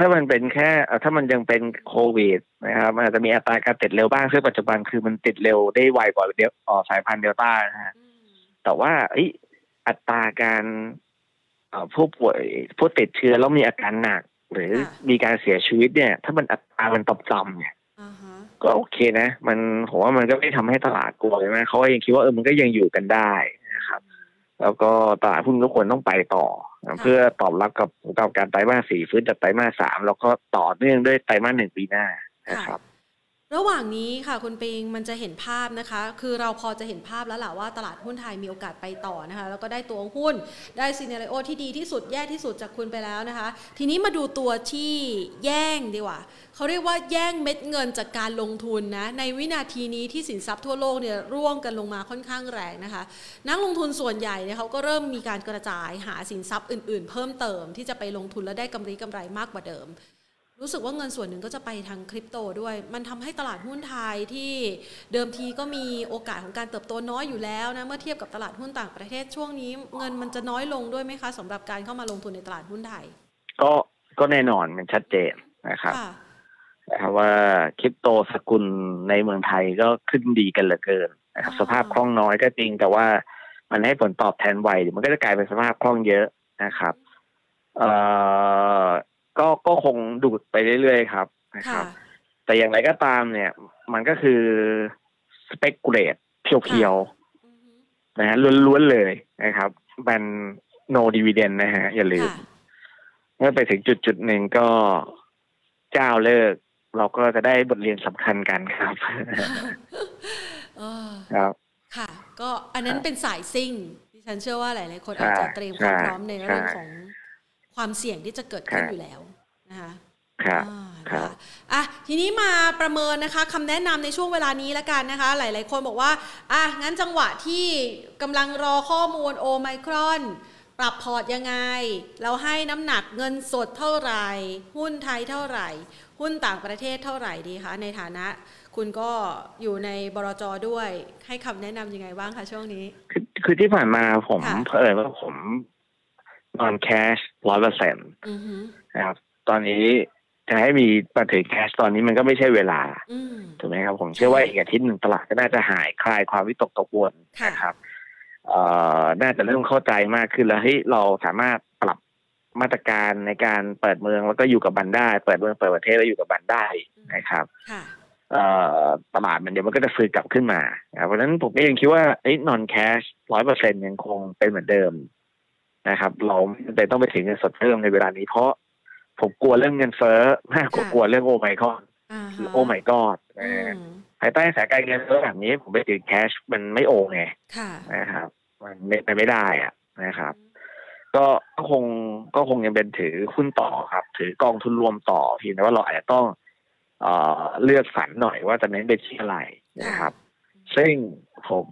ถ้ามันเป็นแค่ถ้ามันยังเป็นโควิดนะครับมันอาจจะมีอัตราการติดเร็วบ้างซึ่งปัจจุบันคือมันติดเร็วได้ไวกว่าเดลสายพันธุ์เดลต้านะฮะแต่ว่าอัตราการผู้ป่วยผู้ติดเชื้อแล้วมีอาการหนัก หรือมีการเสียชีวิตเนี่ย ถ้ามันอัตรามันต่ำๆเนี่ยก็โอเคนะ มันผมว่ามันก็ไม่ทำให้ตลาดกลัวใช่ไหมเขาก็ยังคิดว่าเออมันก็ยังอยู่กันได้นะครับ แล้วก็ตลาดหุ้นทุกคนต้องไปต่อ เพื่อตอบรับกับกับการไตรมาสสี่ฟื้นจากไตรมาสสามแล้วก็ต่อเนื่องด้วยไตรมาสหนึ่งปีหน้านะครับ ระหว่างนี้ค่ะคุณปิงมันจะเห็นภาพนะคะ คือเราพอจะเห็นภาพแล้วแหละว่าตลาดหุ้นไทยมีโอกาสไปต่อนะคะ แล้วก็ได้ตัวหุ้นได้ซีเนเรโอที่ดีที่สุดแย่ที่สุดจากคุณไปแล้วนะคะ ทีนี้มาดูตัวที่แย่งดีกว่าเขาเรียกว่าแย่งเม็ดเงินจากการลงทุนนะในวินาทีนี้ที่สินทรัพย์ทั่วโลกเนี่ยร่วงกันลงมาค่อนข้างแรงนะคะ นักลงทุนส่วนใหญ่เนี่ยเขาก็เริ่มมีการกระจายหาสินทรัพย์อื่น ๆ เพิ่มเติมที่จะไปลงทุนแล้วได้กำไรกำไรมากกว่าเดิม รู้สึกว่าเงินส่วนหนึ่งก็จะไปทางคริปโตด้วย มันทำให้ตลาดหุ้นไทยที่เดิมทีก็มีโอกาสของการเติบโตน้อยอยู่แล้วนะเมื่อเทียบกับตลาดหุ้นต่างประเทศช่วงนี้ เงินมันจะน้อยลงด้วยไหมคะสำหรับการเข้ามาลงทุนในตลาดหุ้นไทย ก็ก็แน่นอนมันชัดเจนนะครับนะครับว่าคริปโตสกุลในเมืองไทยก็ขึ้นดีกันเหลือเกินนะครับสภาพคล่องน้อยก็จริง แต่ว่ามันให้ผลตอบแทนไวมันก็จะกลายเป็นสภาพคล่องเยอะนะครับ เอ่อ ก็ก็คงดูดไปเรื่อยๆครับนะครับ แต่อย่างไรก็ตามเนี่ย มันก็คือสเปกุเลตเพียวๆนะฮะล้วนๆเลยนะครับมัน no dividend นะฮะ อย่าลืม เมื่อไปถึงจุดจุดหนึ่งก็เจ้าเลิก เราก็จะได้บทเรียนสำคัญกันครับครับ ค่ะ ก็อันนั้นเป็นสายซิ่งดิฉันเชื่อว่าหลาย ๆ คนอาจจะเตรียมความพร้อมในเรื่องของ ความเสี่ยงที่จะเกิดขึ้นอยู่แล้วนะคะครับครับอะทีนี้มาประเมินนะคะคำแนะนำในช่วงเวลานี้แล้วกันนะคะ หลาย ๆ คนบอกว่าอะงั้นจังหวะที่กำลังรอข้อมูลโอไมครอน ปรับพอร์ตยังไง เราให้น้ำหนักเงินสดเท่าไหร่ หุ้นไทยเท่าไหร่ หุ้นต่างประเทศเท่าไหร่ดีคะในฐานะ คุณก็อยู่ในบรจด้วย ให้คำแนะนำยังไงบ้างคะช่วงนี้ คือคือที่ผ่านมาผมเผยว่าผม นอนแคชร้อยเปอร์เซ็นต์นะครับ ตอนนี้จะให้มีปฏิแคชตอนนี้มันก็ไม่ใช่เวลาถูกไหมครับ ผมเชื่อว่าอีกอาทิตย์หนึ่งตลาดก็น่าจะหายคลายความวิตกกังวลนะครับเอ่อน่าจะเริ่มเข้าใจมากขึ้นแล้วที่เราสามารถปรับมาตรการในการเปิดเมืองแล้วก็อยู่กับบันได้ เปิดเมืองเปิดประเทศแล้วอยู่กับบันได้นะครับตลาดมันเดี๋ยวมันก็จะฟื้นกลับขึ้นมา เพราะฉะนั้นผมก็ยังคิดว่าไอ้นอนแคชร้อยเปอร์เซ็นยังคงเป็นเหมือนเดิม นะครับ เราไม่ต้องไปถึงเงินสดเพิ่มในเวลานี้เพราะผมกลัวเรื่องเงินเฟ้อมากกว่ากลัวเรื่องโอไมคอนโอไมกอดภายใต้สถานการณ์เงินเฟ้อแบบนี้ผมไปถือแคชมันไม่โอไงนะครับ มันไม่ไม่ได้อะนะครับ ก็คงก็คงยังเป็นถือหุ้นต่อครับ ถือกองทุนรวมต่อเพียงแต่ว่าเราอาจจะต้องเอเลือกสรรหน่อยว่าจะเน้นไปที่อะไรนะครับ ซึ่งผม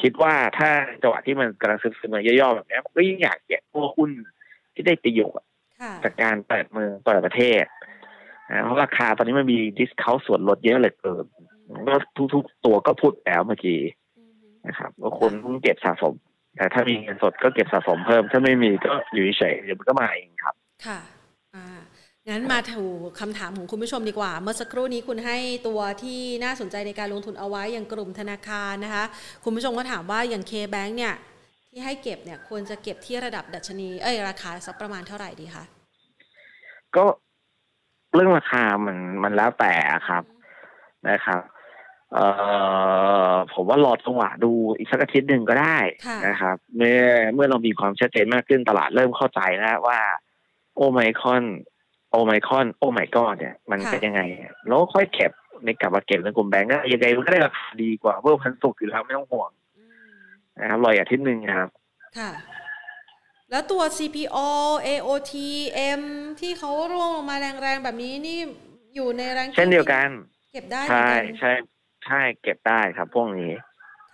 คิดว่าถ้าจังหวะที่มันกำลังซึมๆมาย่อๆแบบนี้ก็ยิ่งอยากเก็บพวกหุ้นที่ได้ประโยชน์จากการเปิดเมืองเปิดประเทศเพราะราคาตอนนี้มันมี discount ส่วนลดเยอะเลยเกินก็ทุกๆตัวก็พูดแล้วเมื่อกี้นะครับว่าคนต้องเก็บสะสม แต่ถ้ามีเงินสดก็เก็บสะสมเพิ่ม ถ้าไม่มีก็อยู่เฉยเดี๋ยวมันก็มาเองครับ ค่ะอ่า งั้นมาถูกคำถามของคุณผู้ชมดีกว่า เมื่อสักครู่นี้คุณให้ตัวที่น่าสนใจในการลงทุนเอาไว้อย่างกลุ่มธนาคารนะคะ คุณผู้ชมก็ถามว่าอย่าง KBank เนี่ยที่ให้เก็บเนี่ยควรจะเก็บที่ระดับดัชนีเอ้ยราคาสักประมาณเท่าไหร่ดีคะก็เรื่องราคามันมันแล้วแต่ครับนะครับเอ่อผมว่ารอจังหวะดูอีกสักอาทิตย์หนึ่งก็ได้นะครับ เมื่อเมื่อเรามีความชัดเจนมากขึ้นตลาดเริ่มเข้าใจแล้วว่า โอไมคอน โอไมคอนโอไมกอนเนี่ย มันเป็นยังไงแล้วค่อยเก็บในกลับมาเก็บในกลุ่มแบงก์ก็ยังไงมันก็ได้ราคาดีกว่าเพื่อพันสุกอยู่แล้วไม่ต้องห่วงนะครับรออาทิตย์หนึ่งครับ ค่ะ แล้วตัว CPO AOT M ที่เขาร่วงลงมาแรงๆ แบบนี้นี่อยู่ในแรงเช่นเดียวกัน เก็บได้ใช่ใช่ใช่เก็บได้ครับ พวกนี้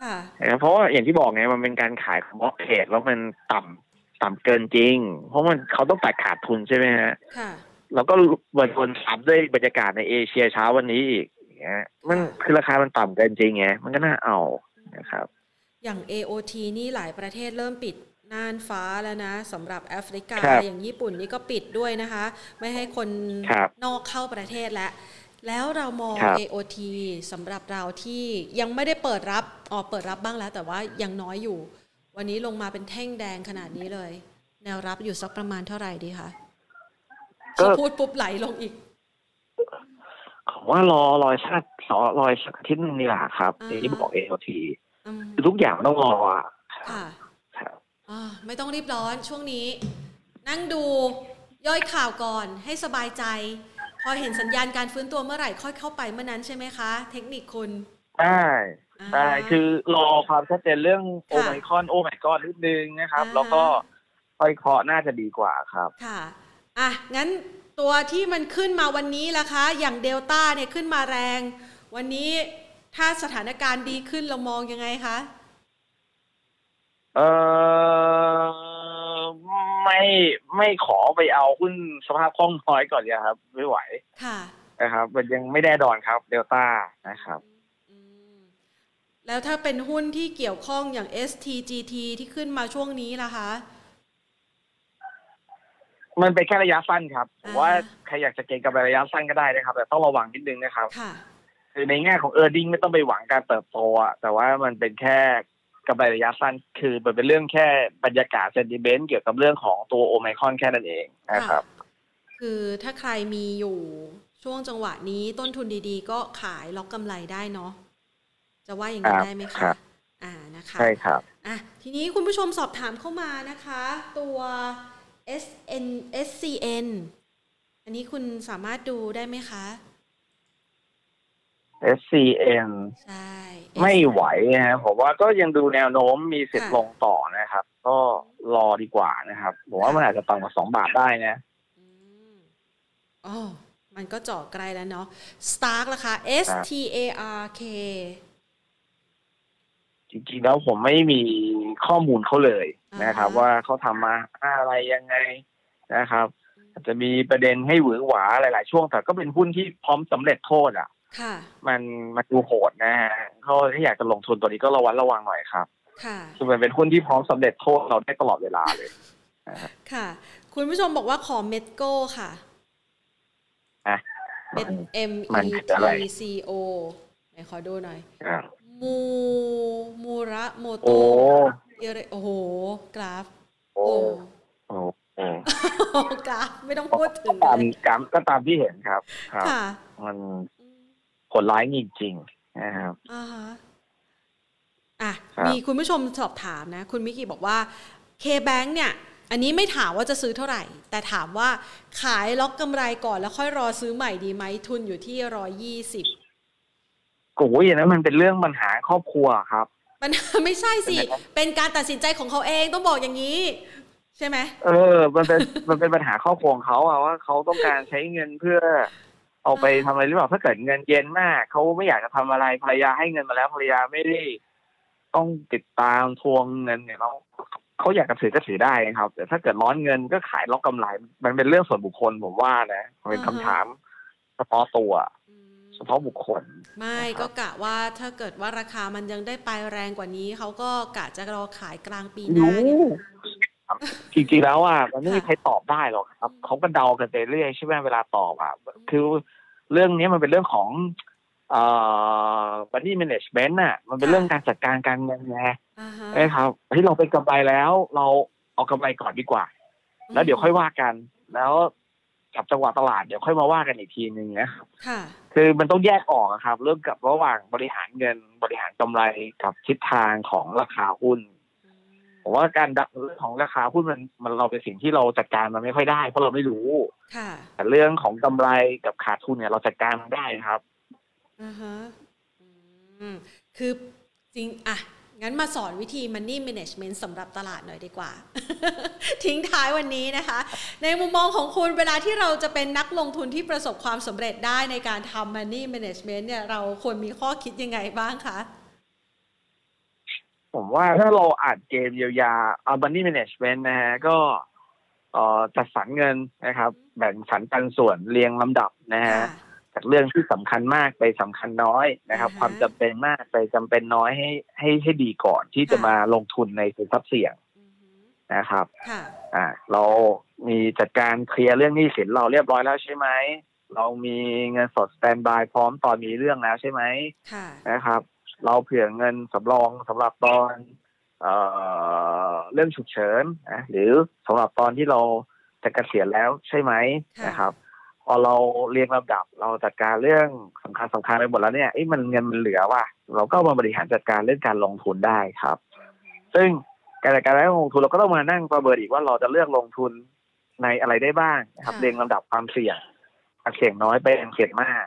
ค่ะเพราะว่าอย่างที่บอกไงมันเป็นการขายของบล็อกเทรดแล้วมันต่ำต่ำเกินจริง เพราะมันเขาต้องตัดขาดทุนใช่ไหมฮะค่ะ แล้วก็วนวนซ้ำด้วยบรรยากาศในเอเชียเช้าวันนี้อีกอย่างเงี้ย มันคือราคามันต่ำเกินจริงไงมันก็น่าเอานะครับ อย่าง AOT นี่หลายประเทศเริ่มปิดน่านฟ้าแล้วนะสำหรับแอฟริกาอย่างญี่ปุ่นนี่ก็ปิดด้วยนะคะ ไม่ให้คนนอกเข้าประเทศแล้วแล้วเรามอง AOT สำหรับเราที่ยังไม่ได้เปิดรับออกเปิดรับบ้างแล้ว แต่ว่ายังน้อยอยู่ วันนี้ลงมาเป็นแท่งแดงขนาดนี้เลย แนวรับอยู่สักประมาณเท่าไหร่ดีคะ พอพูดปุ๊บไหลลงอีกว่ารอรอยสักรอรอยสักอาทิตย์นึงนี่แหละครับที่บอก AOT ทุกอย่างต้องรออะไม่ต้องรีบร้อนช่วงนี้ นั่งดูย่อยข่าวก่อนให้สบายใจ พอเห็นสัญญาณการฟื้นตัวเมื่อไหร่ค่อยเข้าไปเมื่อนั้นใช่ไหมคะ เทคนิคคุณใช่ใช่คือรอความชัดเจนเรื่องโอไมคอนโอไมคอนนิดนึงนะครับ แล้วก็ค่อยเคาะน่าจะดีกว่าครับ ค่ะ อะงั้นตัวที่มันขึ้นมาวันนี้ล่ะคะ อย่างเดลต้าเนี่ยขึ้นมาแรง วันนี้ถ้าสถานการณ์ดีขึ้นเรามองยังไงคะเออไม่ไม่ขอไปเอาหุ้นสภาพคล่องน้อยก่อนเนี่ยครับ ไม่ไหวค่ะนะครับ มันยังไม่แน่นอนครับเดลต้านะครับแล้วถ้าเป็นหุ้นที่เกี่ยวข้องอย่าง STGT ที่ขึ้นมาช่วงนี้ล่ะคะ มันเป็นแค่ระยะสั้นครับผมว่าใครอยากจะเก็งกับระยะสั้นก็ได้นะครับ แต่ต้องระวังนิดนึงนะครับคือในแง่ของเออร์ดิงไม่ต้องไปหวังการเติบโตอะแต่ว่ามันเป็นแค่กำไรระยะสั้น คือมันเป็นเรื่องแค่บรรยากาศเซนติเมนต์เกี่ยวกับเรื่องของตัวโอไมคอนแค่นั้นเองนะครับ คือถ้าใครมีอยู่ช่วงจังหวะนี้ต้นทุนดีๆ ก็ขายล็อกกำไรได้เนาะจะว่าอย่างนี้ได้ไหมคะอ่านะคะใช่ครับอะทีนี้คุณผู้ชมสอบถามเข้ามานะคะ ตัว SN SCN อันนี้คุณสามารถดูได้ไหมคะ SCN ใช่ไม่ไหวนะผมว่าก็ยังดูแนวโน้มมีสิทธิ์ลงต่อนะครับ ก็รอดีกว่านะครับ ผมว่ามันอาจจะต่ำกว่าสองบาทได้นะอ๋อ มันก็เจาะไกลแล้วเนาะ Stark ราคา S T A R K จริงๆแล้วผมไม่มีข้อมูลเขาเลย นะครับ ว่าเขาทำมาอะไรยังไงนะครับอาจจะมีประเด็นให้หวือหวาหลาย ๆ ช่วงแต่ก็เป็นหุ้นที่พร้อมสำเร็จโทษอะมันมันดูโหดนะฮะเขาถ้าอยากจะลงทุนตัวนี้ก็ระวัดระวังหน่อยครับคือมันเป็นหุ้นที่พร้อมสำเร็จโทษเราได้ตลอดเวลาเลยค่ะ คุณผู้ชมบอกว่าขอเมดโก้ค่ะเม็ด M E T C O ไหนขอดูหน่อย มูมูระโมโต โอ้โห กราฟ โอ้โอ้กราฟไม่ต้องพูดถึงตามกราฟก็ตามที่เห็นครับ ครับ มันผลร้ายจริงๆนะครับอ่าฮะอะมีคุณผู้ชมสอบถามนะ คุณมิกิบอกว่า K-Bank เนี่ย อันนี้ไม่ถามว่าจะซื้อเท่าไหร่ แต่ถามว่าขายล็อกกำไรก่อนแล้วค่อยรอซื้อใหม่ดีไหมทุนอยู่ที่ร้อยี่สิบโอ้ยอย่างนั้นมันเป็นเรื่องปัญหาครอบครัวครับ มันไม่ใช่สิ เป็นการตัดสินใจของเขาเองต้องบอกอย่างนี้ ใช่ไหมเออ มันเป็นมันเป็นปัญหาครอบครัวของเขาอะว่าเขาต้องการใช้เงินเพื่อ เอาไปทำอะไรหรือเปล่าถ้าเกิดเงินเย็นมากเขาไม่อยากจะทำอะไรภรรยาให้เงินมาแล้วภรรยาไม่ได้ต้องติดตามทวงเงินเนี่ยเราเขาอยากจะถือก็ถือได้ครับ แต่ถ้าเกิดร้อนเงินก็ขายล็อกกำไร มันเป็นเรื่องส่วนบุคคลผมว่านะเป็นคำถามเฉพาะตัว เฉพาะบุคคล ไม่ก็กะว่าถ้าเกิดว่าราคามันยังได้ไปแรงกว่านี้ เขาก็กะจะรอขายกลางปีหน้าจริงๆแล้วอะมันไม่มีใครตอบได้หรอกครับเขาก็เดากันไปเรื่อยใช่ไหมเวลาตอบอะคือเรื่องนี้มันเป็นเรื่องของเอ่อบัตตี้แมネจเมนต์น่ะ มันเป็นเรื่องการจัดการการเงินไงใช่ครับที่เราเป็นกำไรแล้ว เราเอากำไรก่อนดีกว่า แล้วเดี๋ยวค่อยว่ากัน แล้วกับจังหวะตลาดเดี๋ยวค่อยมาว่ากันอีกทีหนึ่งนะครับ คือมันต้องแยกออกครับ เรื่องกับระหว่างบริหารเงินบริหารกำไรกับทิศทางของราคาหุ้นผมว่าการดักเรื่องของราคาหุ้นมันมันเราเป็นสิ่งที่เราจัดการมันไม่ค่อยได้ เพราะเราไม่รู้แต่เรื่องของกำไรกับขาดทุนเนี่ย เราจัดการมันได้ครับอ่าฮะคือจริงอะ งั้นมาสอนวิธี Money Management สำหรับตลาดหน่อยดีกว่า ทิ้งท้ายวันนี้นะคะ ในมุมมองของคุณเวลาที่เราจะเป็นนักลงทุนที่ประสบความสำเร็จได้ในการทำ Money Management เนี่ยเราควรมีข้อคิดยังไงบ้างคะ ผมว่าถ้าเราอ่านเกมเยียวยาเอา Money Management นะฮะก็จัดสรรเงินนะครับ แบ่งสรรปันส่วนเรียงลำดับนะฮะ จากเรื่องที่สำคัญมากไปสำคัญน้อยนะครับ ความจำเป็นมากไปจำเป็นน้อยให้ให้ให้ดีก่อนที่จะมาลงทุนในสินทรัพย์เสี่ยงนะครับอ่าเรามีจัดการเคลียร์เรื่องหนี้สินเราเรียบร้อยแล้วใช่ไหมเรามีเงินสดสแตนบายพร้อมตอนมีเรื่องแล้วใช่ไหมนะครับ เราเผื่อเงินสำรองสำหรับตอนเอ่อเรื่องฉุกเฉินนะหรือสำหรับตอนที่เราจะเกษียณแล้วใช่ไหมนะครับ พอเราเรียงลำดับเราจัดการเรื่องสำคัญสำคัญไปหมดแล้วเนี่ยไอ้มันเงินมันเหลือว่ะเราก็มาบริหารจัดการเรื่องการลงทุนได้ครับ ซึ่งการจัดการเรื่องลงทุนเราก็ต้องมานั่งประเมินอีกว่าเราจะเลือกลงทุนในอะไรได้บ้างนะครับเรียงลำดับความเสี่ยงเสี่ยงน้อยไปเสี่ยงมาก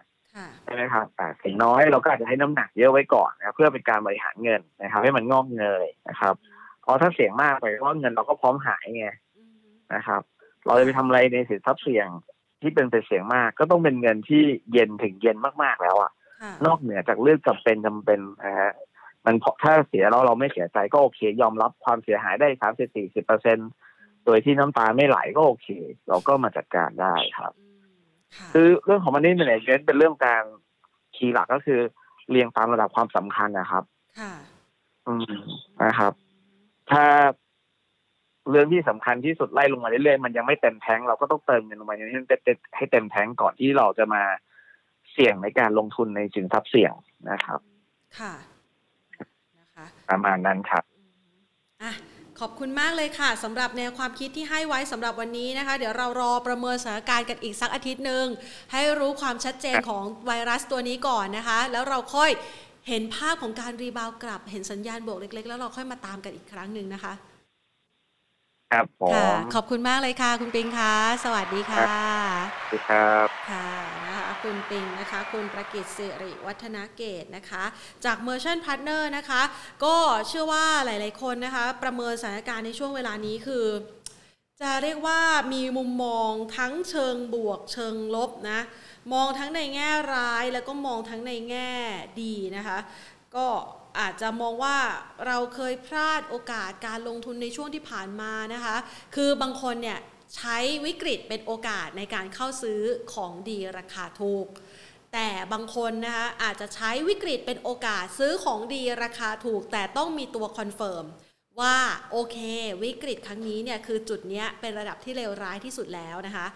ใช่ไหมครับเสี่ยงน้อยเราก็อาจจะให้น้ำหนักเยอะไว้ก่อนนะเพื่อเป็นการบริหารเงินนะครับ ให้มันงอกเงยนะครับเพราะถ้าเสี่ยงมากไปเพราะเงินเราก็พร้อมหายไงนะครับ เราจะไปทำอะไรในสินทรัพย์เสี่ยง ที่เป็นไปเสียงมาก ก็ต้องเป็นเงินที่เย็นถึงเย็นมากๆแล้วอะ นอกเหนือจากเรื่องจำเป็นจำเป็นนะฮะมันถ้าเสียแล้วเราไม่เสียใจก็โอเค ยอมรับความเสียหายได้สามสิบสี่สิบเปอร์เซ็นโดยที่น้ำตาไม่ไหลก็โอเค เราก็มาจัดการได้ครับ คือเรื่องของมันนี่เนี่ยเป็นเรื่องการคีย์หลักก็คือเรียงตามระดับความสำคัญนะครับ ค่ะ อืมนะครับ ถ้า เรื่องที่สำคัญที่สุดไล่ลงมาเรื่อยๆมันยังไม่เต็มแท้งเราก็ต้องเติมเงินลงมาให้ให้เต็มแท้งก่อนที่เราจะมาเสี่ยงในการลงทุนในสินทรัพย์เสี่ยงนะครับ ค่ะนะคะประมาณนั้นครับอะขอบคุณมากเลยค่ะสำหรับแนวความคิดที่ให้ไว้สำหรับวันนี้นะคะ เดี๋ยวเรารอประเมินสถานการณ์กันอีกสักอาทิตย์หนึ่งให้รู้ความชัดเจนของไวรัสตัวนี้ก่อนนะคะ แล้วเราค่อยเห็นภาพของการรีบาวกลับ เห็นสัญญาณบวกเล็ก ๆ แล้วเราค่อยมาตามกันอีกครั้งหนึ่งนะคะ ครับผมขอบคุณมากเลยค่ะ คุณปิงคะสวัสดีค่ะสวัสดีครับค่ะนะคะคุณปิงนะคะ คุณประกิตสิริวัฒนาเกตนะคะ จาก Merchant Partner นะคะ ก็เชื่อว่าหลาย ๆ คนนะคะ ประเมินสถานการณ์ในช่วงเวลานี้คือ จะเรียกว่ามีมุมมองทั้งเชิงบวกเชิงลบนะ มองทั้งในแง่ร้ายแล้วก็มองทั้งในแง่ดีนะคะ ก็ อาจจะมองว่าเราเคยพลาดโอกาสการลงทุนในช่วงที่ผ่านมานะคะ คือบางคนเนี่ยใช้วิกฤตเป็นโอกาสในการเข้าซื้อของดีราคาถูก แต่บางคนนะคะอาจจะใช้วิกฤตเป็นโอกาสซื้อของดีราคาถูก แต่ต้องมีตัว confirmว่าโอเค วิกฤตครั้งนี้เนี่ยคือจุดนี้เป็นระดับที่เลวร้ายที่สุดแล้วนะคะ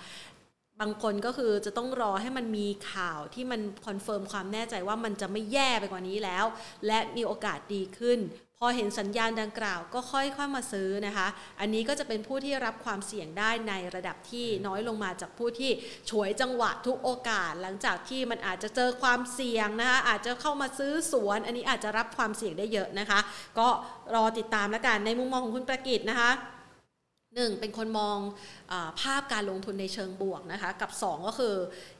บางคนก็คือจะต้องรอให้มันมีข่าวที่มัน confirm ความแน่ใจว่ามันจะไม่แย่ไปกว่านี้แล้ว และมีโอกาสดีขึ้น พอเห็นสัญญาณดังกล่าวก็ค่อยๆามาซื้อนะคะ อันนี้ก็จะเป็นผู้ที่รับความเสี่ยงได้ในระดับที่น้อยลงมาจากผู้ที่ฉวยจังหวะทุกโอกาส หลังจากที่มันอาจจะเจอความเสี่ยงนะคะอาจจะเข้ามาซื้อสวน อันนี้อาจจะรับความเสี่ยงได้เยอะนะคะ ก็รอติดตามแล้วกันในมุมมองของคุณประกิตนะคะ หนึ่งเป็นคนมองภาพการลงทุนในเชิงบวกนะคะกับ 2 ก็คือ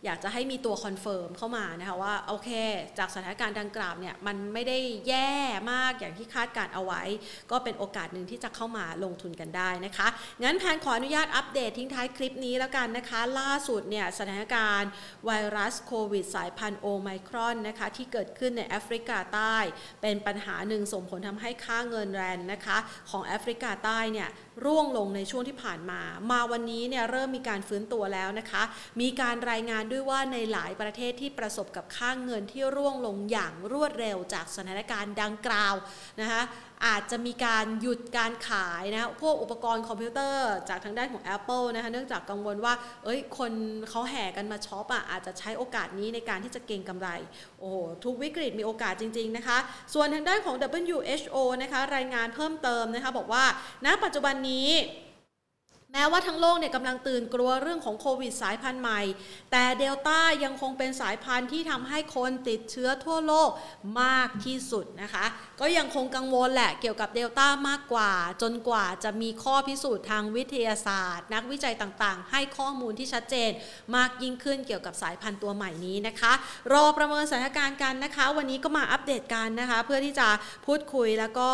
อยากจะให้มีตัว confirm เข้ามานะคะว่าโอเค จากสถานการณ์ดังกล่าวเนี่ยมันไม่ได้แย่มากอย่างที่คาดการณ์เอาไว้ ก็เป็นโอกาสหนึ่งที่จะเข้ามาลงทุนกันได้นะคะ งั้นแพนขออนุญาตอัปเดตทิ้งท้ายคลิปนี้แล้วกันนะคะ ล่าสุดเนี่ยสถานการณ์ไวรัสโควิดสายพันธุ์โอไมครอนนะคะที่เกิดขึ้นในแอฟริกาใต้ เป็นปัญหาหนึ่งส่งผลทำให้ค่าเงินแรนนะคะของแอฟริกาใต้เนี่ย ร่วงลงในช่วงที่ผ่านมา มาวันนี้เนี่ยเริ่มมีการฟื้นตัวแล้วนะคะ มีการรายงานด้วยว่าในหลายประเทศที่ประสบกับค่างเงินที่ร่วงลงอย่างรวดเร็วจากสถานการณ์ดังกล่าวนะคะอาจจะมีการหยุดการขายนะพวกอุปกรณ์คอมพิวเตอร์จากทางด้านของ Apple นะคะเนื่องจากกังวลว่า เอ้ยคนเขาแห่กันมาช็อปอะอาจจะใช้โอกาสนี้ในการที่จะเก็งกำไร โอ้ทุกวิกฤตมีโอกาสจริง ๆ นะคะ ส่วนทางด้านของ WHO นะคะรายงานเพิ่มเติมนะคะบอกว่าณปัจจุบันนี้ แม้ว่าทั้งโลกเนี่ยกำลังตื่นกลัวเรื่องของโควิดสายพันธุ์ใหม่ แต่เดลต้ายังคงเป็นสายพันธุ์ที่ทำให้คนติดเชื้อทั่วโลกมากที่สุดนะคะ ก็ยังคงกังวลแหละเกี่ยวกับเดลต้ามากกว่า จนกว่าจะมีข้อพิสูจน์ทางวิทยาศาสตร์ นักวิจัยต่างๆ ให้ข้อมูลที่ชัดเจน มากยิ่งขึ้นเกี่ยวกับสายพันธุ์ตัวใหม่นี้นะคะ รอประเมินสถานการณ์กันนะคะ วันนี้ก็มาอัปเดตกันนะคะ เพื่อที่จะพูดคุยแล้วก็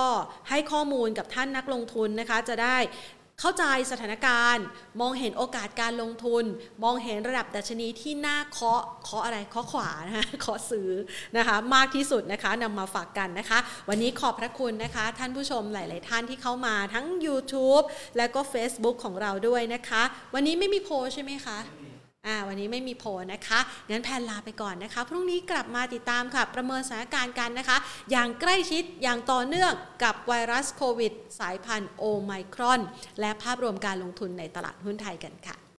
ให้ข้อมูลกับท่านนักลงทุนนะคะ จะได้ เข้าใจสถานการณ์ มองเห็นโอกาสการลงทุน มองเห็นระดับดัชนีที่น่าเคาะเคาะอะไรเคาะขวานะคะเคาะซื้อนะคะมากที่สุดนะคะนำมาฝากกันนะคะ วันนี้ขอบพระคุณนะคะ ท่านผู้ชมหลาย ๆ ท่านที่เข้ามาทั้ง YouTube และก็ Facebook ของเราด้วยนะคะ วันนี้ไม่มีโพใช่ไหมคะ อ่าวันนี้ไม่มีโพนะคะงั้นแพนลาไปก่อนนะคะ พรุ่งนี้กลับมาติดตามค่ะ ประเมินสถานการณ์กันนะคะ อย่างใกล้ชิดอย่างต่อเนื่องกับไวรัสโควิด สายพันธุ์โอไมครอน และภาพรวมการลงทุนในตลาดหุ้นไทยกันค่ะ